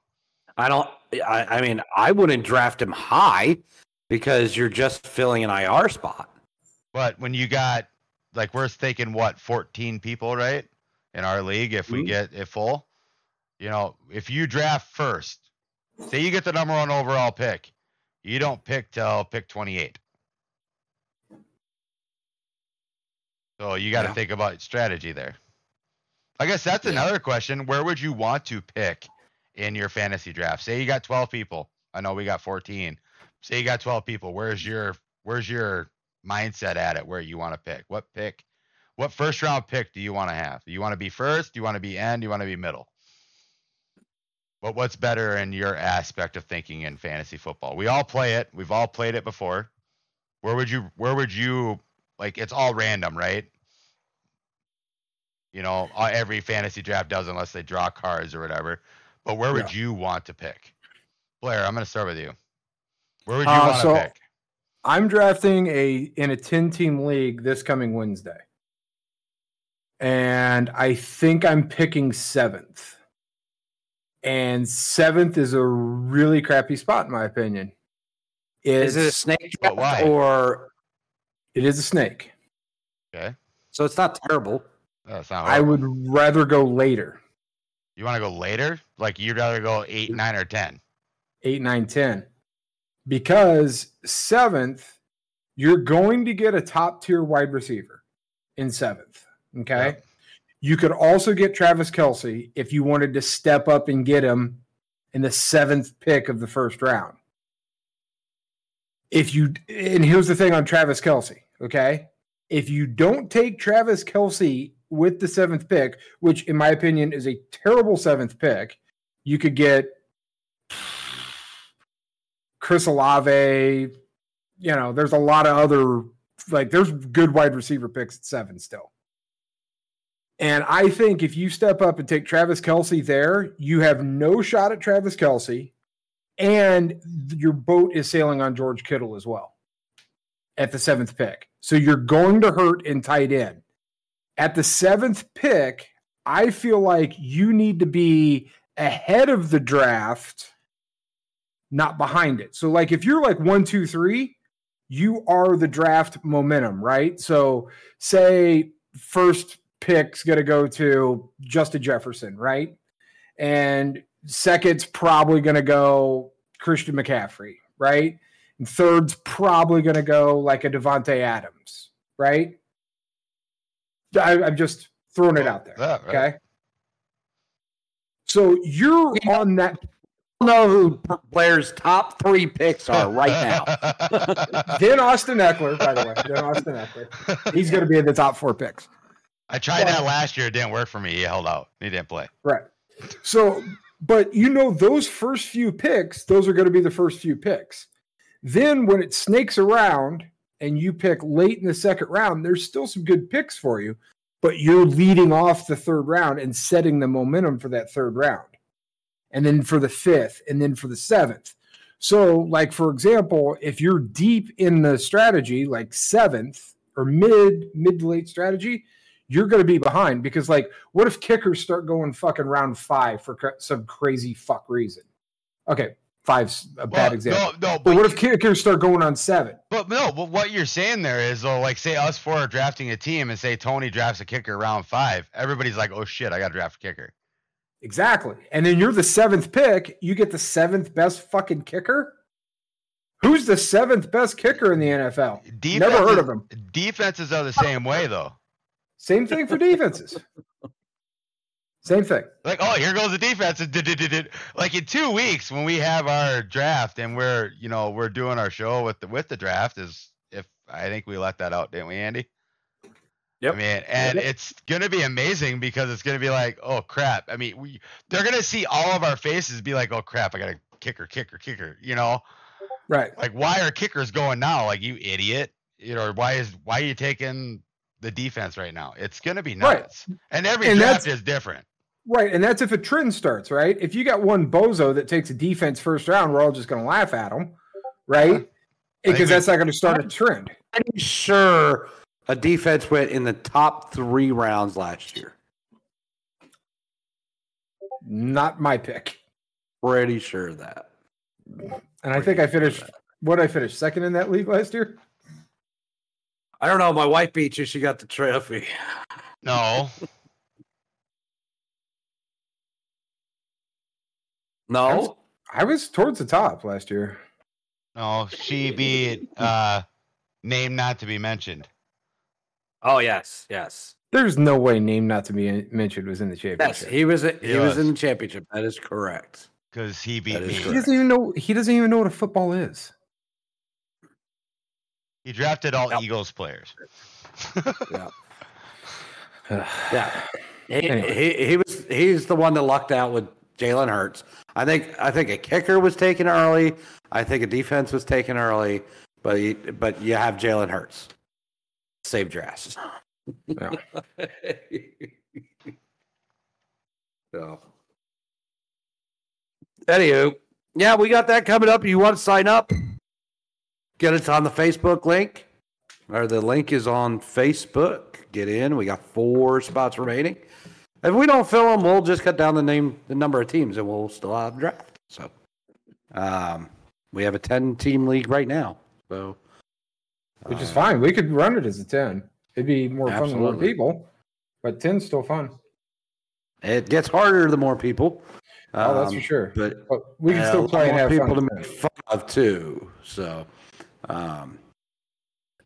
I don't. I, I mean, I wouldn't draft him high because you're just filling an IR spot. But when you got like we're thinking what 14 people, right? In our league, if we Mhm. get it full, you know, if you draft first, say you get the number one overall pick, you don't pick till pick 28. So you got to Yeah. think about strategy there. I guess that's Yeah. another question. Where would you want to pick in your fantasy draft? Say you got 12 people. I know we got 14. Say you got 12 people. Where's your where's your mindset at it where you want to pick? What pick? What first round pick do you want to have? Do you want to be first? Do you want to be end? Do you want to be middle? But what's better in your aspect of thinking in fantasy football? We all play it. We've all played it before. Where would you where would you like it's all random, right? You know, uh, every fantasy draft does unless they draw cards or whatever. But where would you want to pick? Blair, I'm going to start with you. Where would you Uh, want to so- pick? I'm drafting a in a 10 team league this coming Wednesday. And I think I'm picking seventh. And seventh is a really crappy spot, in my opinion. It's, Is it a snake draft why? or it is a snake. Okay. so it's not terrible? That's not I would rather go later, You want to go later? Like you'd rather go eight, nine, or ten? eight, nine, 10. Because seventh, you're going to get a top tier wide receiver in seventh. Okay. Yep. You could also get Travis Kelce if you wanted to step up and get him in the seventh pick of the first round. If you, and here's the thing on Travis Kelce, okay? If you don't take Travis Kelce with the seventh pick, which in my opinion is a terrible seventh pick, you could get Chris Olave. You know, there's a lot of other, like, there's good wide receiver picks at seven still. And I think if you step up and take Travis Kelce there, you have no shot at Travis Kelce, and your boat is sailing on George Kittle as well at the seventh pick. So you're going to hurt in tight end. At the seventh pick, I feel like you need to be ahead of the draft, not behind it. So, like, if you're like one, two, three, you are the draft momentum, right? So, say first pick's going to go to Justin Jefferson, right? And second's probably going to go Christian McCaffrey, right? And third's probably going to go like a Davante Adams, right? I, I'm just throwing it out there. Yeah, right. Okay. So you're Yeah. on that. I don't know who Blair's top three picks are right now. Then Austin Ekeler, by the way. Then Austin Ekeler. He's going to be in the top four picks. I tried that last year. It didn't work for me. He held out. He didn't play. Right. So, but you know, those first few picks, those are going to be the first few picks. Then when it snakes around and you pick late in the second round, there's still some good picks for you, but you're leading off the third round and setting the momentum for that third round. And then for the fifth, and then for the seventh. So, like, for example, if you're deep in the strategy, like seventh or mid, mid to late strategy, you're going to be behind because, like, what if kickers start going fucking round five for some crazy fuck reason? Okay, five's a bad Well, example. No, no, But what if kickers start going on seven? But no, but what you're saying there is though, like say us four are drafting a team and say Tony drafts a kicker round five, everybody's like, oh shit, I got to draft a kicker. Exactly. And then you're the seventh pick. You get the seventh best fucking kicker. Who's the seventh best kicker in the NFL? Never heard of him. Defenses are the same way though. Same thing for defenses. Same thing. Like, oh, here goes the defense. Like in two weeks when we have our draft and we're, you know, we're doing our show with the with the draft is if I think we let that out, didn't we, Andy? Yep. I mean, and it's gonna be amazing because it's gonna be like, oh crap. I mean, we they're gonna see all of our faces be like, oh crap, I got a kicker, kicker, kicker. You know, Right. like why are kickers going now? Like you idiot. You know, why is why are you taking the defense right now? It's gonna be Right. nuts. And every And draft is different. Right. And that's if a trend starts, right? If you got one bozo that takes a defense first round, we're all just going to laugh at him, right? Uh-huh. Because that's not going to start a trend. I'm sure a defense went in the top three rounds last year. Not my pick. Pretty sure of that. And I think I finished, what I finished Second in that league last year? I don't know. My wife beat you. She got the trophy. No. No. I was towards the top last year. No, she beat uh name not to be mentioned. Oh yes, yes, There's no way name not to be mentioned was in the championship. yes. championship. He was. He, He was was. in the championship. That is correct. Because he beat That is me. he doesn't even know. He doesn't even know what a football is. He drafted all Yep. Eagles players. Yeah. Yeah. He, Anyway. he he was he's the one that lucked out with Jalen Hurts. I think I think a kicker was taken early. I think a defense was taken early, but you, but you have Jalen Hurts. Saved your ass. Yeah. so, anywho, yeah, we got that coming up. You want to sign up? Get it on the Facebook link, or the link is on Facebook. Get in. We got four spots remaining. If we don't fill them, we'll just cut down the name, the number of teams, and we'll still have a draft. So, um, we have a ten-team league right now. So, Which is uh, fine. We could run it as a 10. It'd be more fun with more people, but 10's still fun. It gets harder the more people. Oh, that's for Um, sure. But But we can uh, still play and have people fun. to make 10. fun of too. So, um,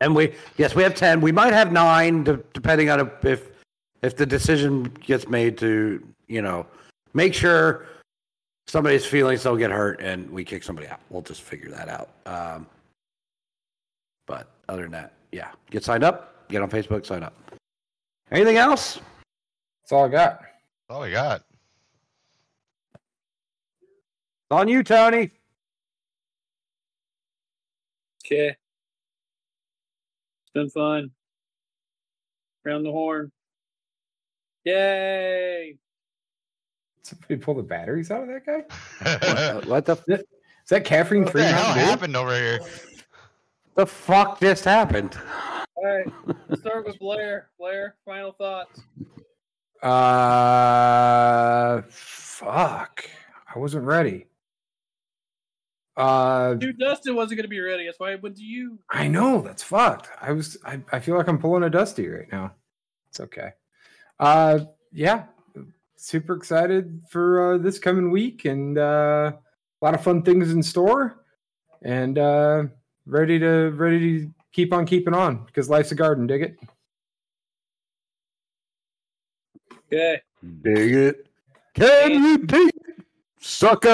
and we yes we have ten. We might have nine, de- depending on if- if if the decision gets made to you know make sure somebody's feelings don't get hurt and we kick somebody out. We'll just figure that out. Um, but other than that, yeah, get signed up. Get on Facebook. Sign up. Anything else? That's all I got. That's all we got. It's on you, Tony. Okay. It's been fun. Round the horn. Yay! Somebody pull the batteries out of that guy? What, what the Is that caffeine what free? the hell Mountain happened over here? the fuck just happened? All right. Let's start with Blair. Blair, final thoughts. Uh, fuck. I wasn't ready. Uh, Dude, Dustin wasn't going to be ready. That's why I went to you. I know that's fucked. I was. I, I feel like I'm pulling a dusty right now. It's okay. Uh, yeah, super excited for uh, this coming week and uh, a lot of fun things in store, and uh, ready to ready to keep on keeping on because life's a garden. Dig it. Okay. Dig it. Can you dig it? Sucker!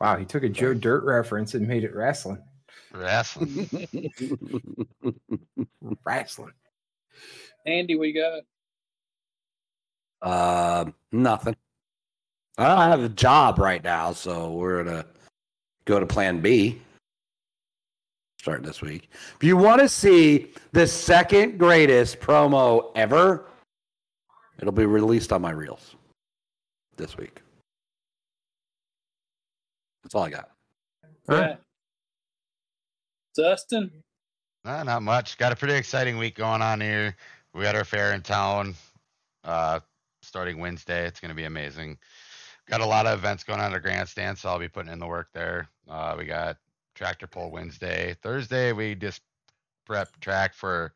Wow, he took a Joe Dirt reference and made it wrestling. Wrestling. Wrestling. Andy, we got. Uh, nothing. I don't have a job right now, so we're gonna go to Plan B. Starting this week. If you want to see the second greatest promo ever, it'll be released on my reels this week. That's all I got. Yeah. Dustin. Nah, not much. Got a pretty exciting week going on here. We got our fair in town uh, starting Wednesday. It's going to be amazing. Got a lot of events going on at Grandstand, so I'll be putting in the work there. Uh, we got tractor pull Wednesday. Thursday, we just prep track for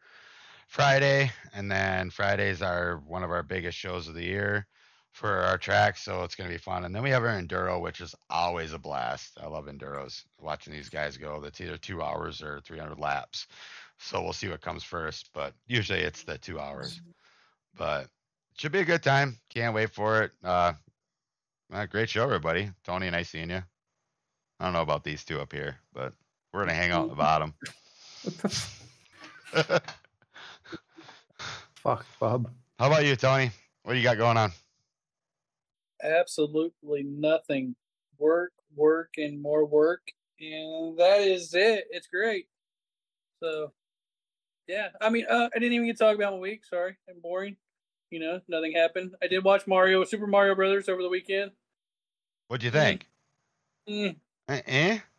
Friday, and then Friday's our one of our biggest shows of the year for our track, so it's going to be fun. And then we have our enduro, which is always a blast. I love enduros. Watching these guys go, that's either two hours or 300 laps. So we'll see what comes first, but usually it's the two hours. But should be a good time. Can't wait for it. Uh, uh, great show, everybody. Tony, nice seeing you. I don't know about these two up here, but we're gonna hang out at the bottom. Fuck, bub. How about you, Tony? What do you got going on? Absolutely nothing. Work, work, and more work, and that is it. It's great. So, yeah. I mean, uh, I didn't even get to talk about my week. Sorry, I'm boring. You know, nothing happened. I did watch Mario, Super Mario Brothers over the weekend. What'd you think? Mm?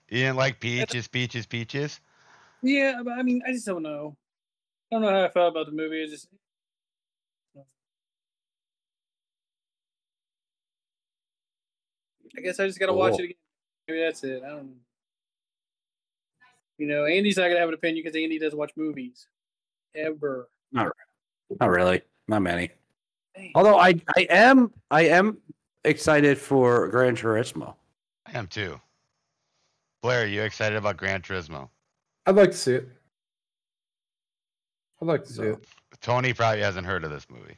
You didn't like peaches, peaches, peaches? yeah, but I mean, I just don't know. I don't know how I felt about the movie. I just I guess I just gotta watch it again. Maybe that's it. I don't know. You know, Andy's not gonna have an opinion because Andy doesn't watch movies. Ever. Not not really. Not many. Dang. Although I I am I am excited for Gran Turismo. I am too. Blair, are you excited about Gran Turismo? I'd like to see it. I'd like to see So- it. Tony probably hasn't heard of this movie.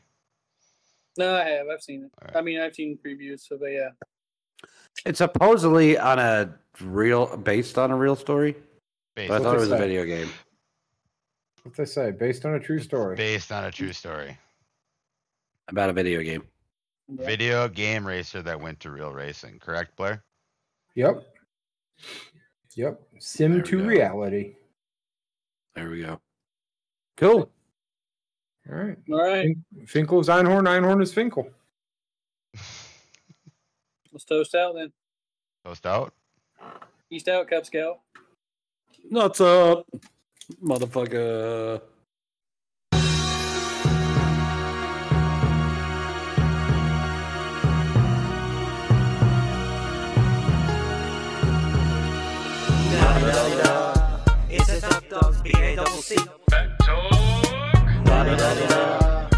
No, I have. I've seen it. Alright. I mean, I've seen previews. So, but yeah. It's supposedly on a real based on a real story. Based, But I thought it it was a video game. What they say, based on a true story. based on a true story. About a video game. Yeah. Video game racer that went to real racing, correct, Blair? Yep. Yep. Sim There to reality. There we go. Cool. All right. All right. Fin- Finkel's Einhorn, Einhorn is Finkel. Let's toast out then. Toast out. East out, Cub Scout. Nuts up, motherfucker. It's a Duck Dogs B-A-double-C. Back talk.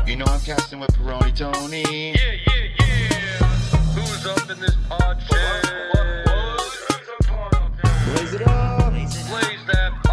You know I'm casting with Peroni Tony. Yeah, yeah, yeah. Who's up in this pod Raise it up. Blaze that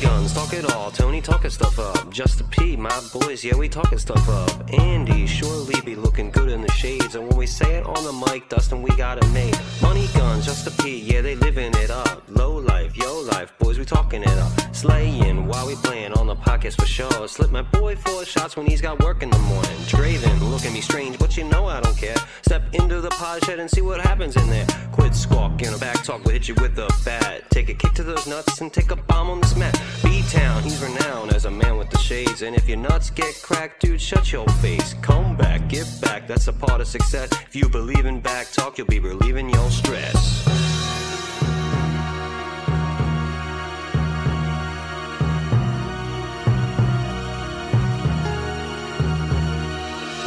guns, talk it all. Tony talking stuff up. Just a P, my boys, yeah, we talking stuff up. Andy surely be looking good in the shades. And when we say it on the mic, Dustin, we got it made. Money guns, just a P, yeah, they living it up. Low life, yo life, boys, we talking it up. Slaying while we playing on the podcast for sure. Slip my boy four shots when he's got work in the morning. Draven, look at me strange, but you know I don't care. Step into the pod shed and see what happens in there. Quit squawking, a back talk will hit you with a bat. Take a kick to those nuts and take a bomb on this mat. B-Town, he's renowned as a man with the shades. And if your nuts get cracked, dude, shut your face. Come back, get back, that's a part of success. If you believe in back talk, you'll be relieving your stress.